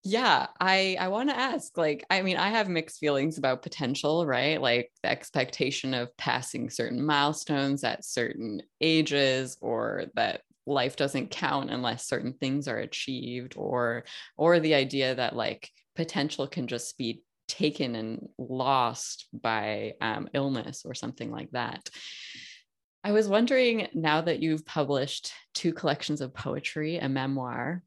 Speaker 1: yeah, I I want to ask like I mean I have mixed feelings about potential, right? Like the expectation of passing certain milestones at certain ages or that life doesn't count unless certain things are achieved or or the idea that like potential can just be taken and lost by um, illness or something like that. I was wondering now that you've published two collections of poetry, a memoir,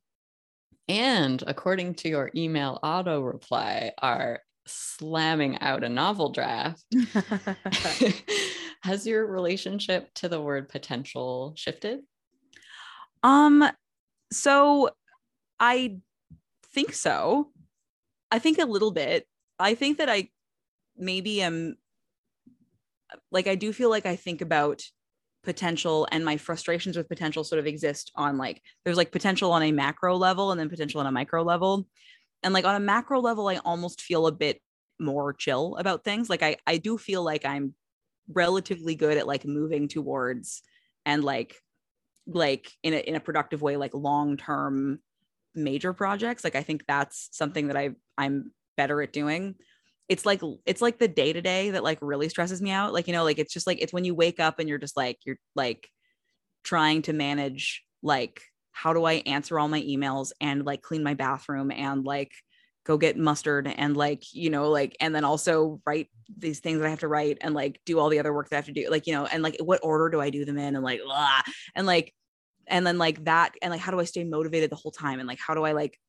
Speaker 1: and according to your email auto reply, are slamming out a novel draft. [laughs] [laughs] Has your relationship to the word potential shifted?
Speaker 2: Um so I think so. I think a little bit. I think that I maybe am like I do feel like I think about potential and my frustrations with potential sort of exist on like there's like potential on a macro level and then potential on a micro level. And like on a macro level, I almost feel a bit more chill about things. Like I I do feel like I'm relatively good at like moving towards and like like in a in a productive way like long term major projects like i think that's something that i i'm better at doing. It's like it's like the day to day that like really stresses me out. Like you know like it's just like it's when you wake up and you're just like you're like trying to manage like how do i answer all my emails and like clean my bathroom and like go get mustard and like you know like and then also write these things that i have to write and like do all the other work that i have to do like you know and like what order do i do them in and like blah. and like and then like that and like how do i stay motivated the whole time and like how do i like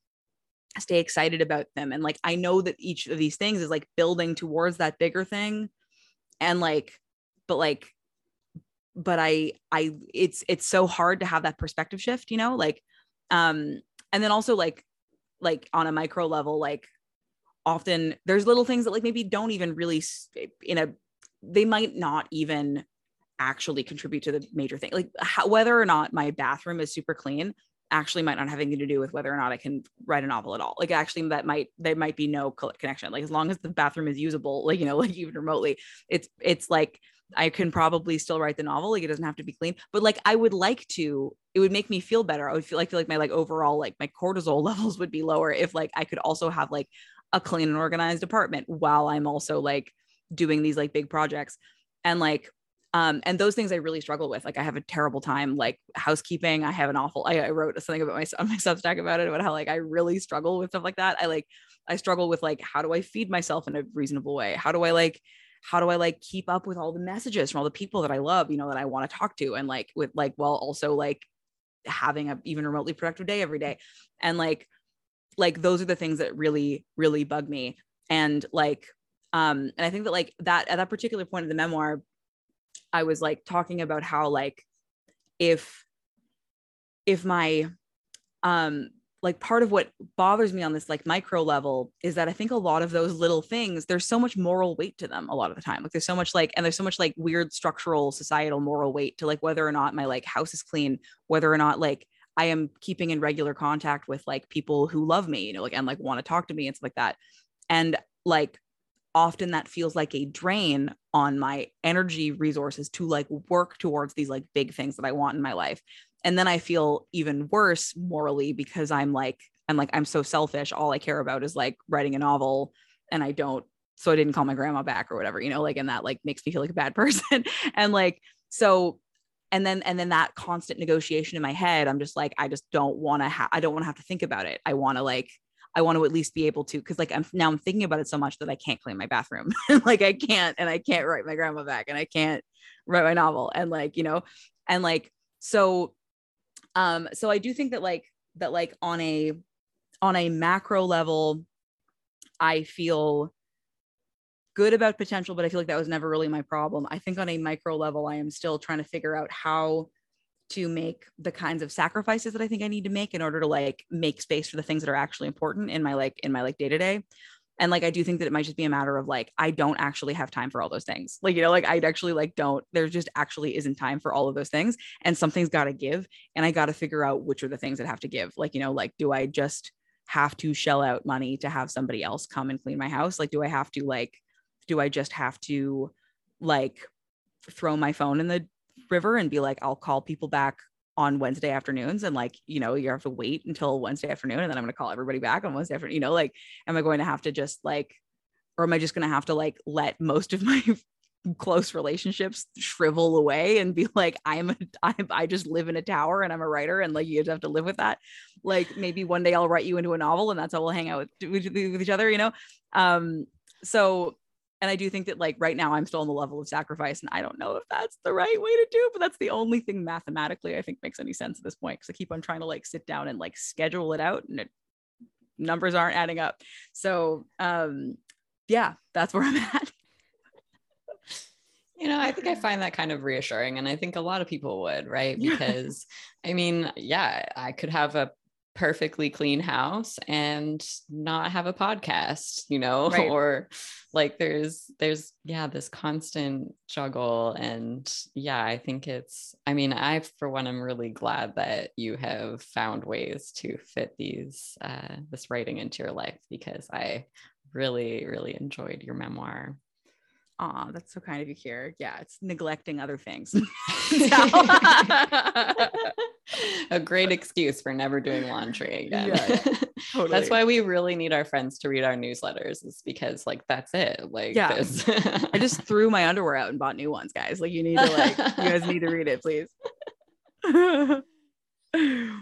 Speaker 2: stay excited about them and like i know that each of these things is like building towards that bigger thing and like but like but i i it's it's so hard to have that perspective shift you know like um and then also like like on a micro level like often there's little things that like maybe don't even really in a they might not even actually contribute to the major thing. Like how, whether or not my bathroom is super clean actually might not have anything to do with whether or not I can write a novel at all. Like actually that might there might be no connection. Like as long as the bathroom is usable, like you know, [laughs] like even remotely, it's it's like I can probably still write the novel. Like it doesn't have to be clean, but like I would like to. It would make me feel better. I would feel like feel like my like overall like my cortisol [laughs] levels would be lower if like I could also have like a clean and organized apartment while I'm also like doing these like big projects. And like um, and those things I really struggle with. Like I have a terrible time like housekeeping. I have an awful. I, I wrote something about my [laughs] on my Substack about it about how like I really struggle with stuff like that. I like I struggle with like how do I feed myself in a reasonable way? How do I like how do I like keep up with all the messages from all the people that I love, you know, that I want to talk to and like with like while also like having a even remotely productive day every day. And like like those are the things that really really bug me. And like um and I think that like that at that particular point of the memoir I was like talking about how like if if my um like part of what bothers me on this like micro level is that I think a lot of those little things, there's so much moral weight to them a lot of the time. Like there's so much like, and there's so much like weird structural societal moral weight to like whether or not my like house is clean, whether or not like I am keeping in regular contact with like people who love me, you know, like and like want to talk to me and stuff like that. And like often that feels like a drain on my energy resources to like work towards these like big things that I want in my life. And then i feel even worse morally because i'm like i'm like i'm so selfish. All i care about is like writing a novel and i don't so i didn't call my grandma back or whatever you know like and that like makes me feel like a bad [laughs] person. And like so and then and then that constant negotiation in my head i'm just like i just don't want to have i don't want to have to think about it. I want to like I want to at least be able to because like I'm now I'm thinking about it so much that I can't clean my bathroom. [laughs] like I can't and I can't write my grandma back and I can't write my novel and like, you know, and like so um so i do think that like that like on a on a macro level i feel good about potential but i feel like that was never really my problem i think on a micro level i am still trying to figure out how to make the kinds of sacrifices that i think i need to make in order to like make space for the things that are actually important in my like in my like day to day and like i do think that it might just be a matter of like i don't actually have time for all those things. Like you know like i actually like don't there just actually isn't time for all of those things. And something's got to give and i got to figure out which are the things that have to give. Like you know like do i just have to shell out money to have somebody else come and clean my house? Like do i have to like do i just have to like throw my phone in the river and be like i'll call people back on Wednesday afternoons and like, you know, you have to wait until Wednesday afternoon and then I'm going to call everybody back on Wednesday afternoon, you know, like, am I going to have to just like, or am I just going to have to like let most of my [laughs] close relationships shrivel away and be like, I'm, a, I'm, I just live in a tower and I'm a writer and like, you just have to live with that. Like maybe one day I'll write you into a novel and that's how we'll hang out with, with, with each other, you know? Um, so and I do think that like right now I'm still on the level of sacrifice and I don't know if that's the right way to do, but that's the only thing mathematically I think makes any sense at this point because I keep on trying to like sit down and like schedule it out and it, numbers aren't adding up. So um yeah, that's where I'm at. [laughs]
Speaker 1: You know, I think I find that kind of reassuring. And I think a lot of people would, right? Because I mean, yeah, I could have a perfectly clean house and not have a podcast you know [laughs] right. or like there's there's yeah this constant juggle and yeah i think it's i mean i for one i'm really glad that you have found ways to fit these uh this writing into your life because i really really enjoyed your memoir
Speaker 2: Aw, that's so kind of you, Kier. Yeah, it's neglecting other things. [laughs] [laughs] [laughs]
Speaker 1: a great excuse for never doing laundry again. Yeah, [laughs] totally. that's why we really need our friends to read our newsletters, is because like that's it. Like,
Speaker 2: yeah, I just threw my underwear out and bought new ones, guys. Like, you need to like, you guys need to read it, please. [laughs]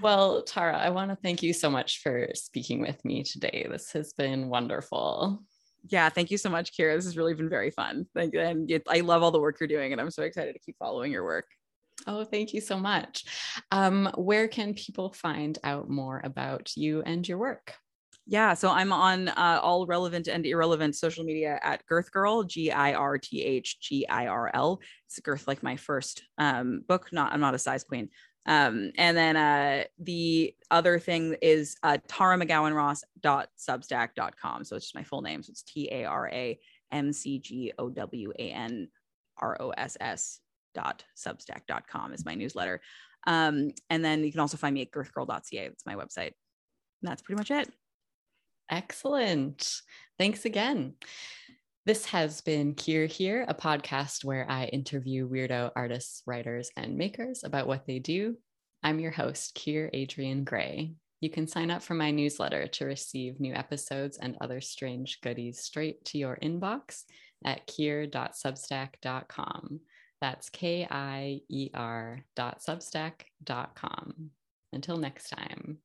Speaker 1: well, Tara, I want to thank you so much for speaking with me today. This has been wonderful
Speaker 2: yeah, thank you so much, Kira. This has really been very fun. Thank And I love all the work you're doing, and I'm so excited to keep following your work.
Speaker 1: Oh, thank you so much. Um, where can people find out more about you and your work?
Speaker 2: Yeah, so I'm on uh, all relevant and irrelevant social media at Girth Girl, G I R T H G I R L. It's Girth, like my first um, book. Not, I'm not a size queen. Um, and then uh, the other thing is uh, taramcgowanross.substack.com. So it's just my full name. So it's T A R A M C G O W A N R O S S dot substack.com is my newsletter. Um, and then you can also find me at girthgirl.ca. That's my website. And that's pretty much it.
Speaker 1: Excellent. Thanks again. This has been Kier Here, a podcast where I interview weirdo artists, writers, and makers about what they do. I'm your host, Kier Adrian Gray. You can sign up for my newsletter to receive new episodes and other strange goodies straight to your inbox at kier.substack.com. That's K I E R dot substack.com. Until next time.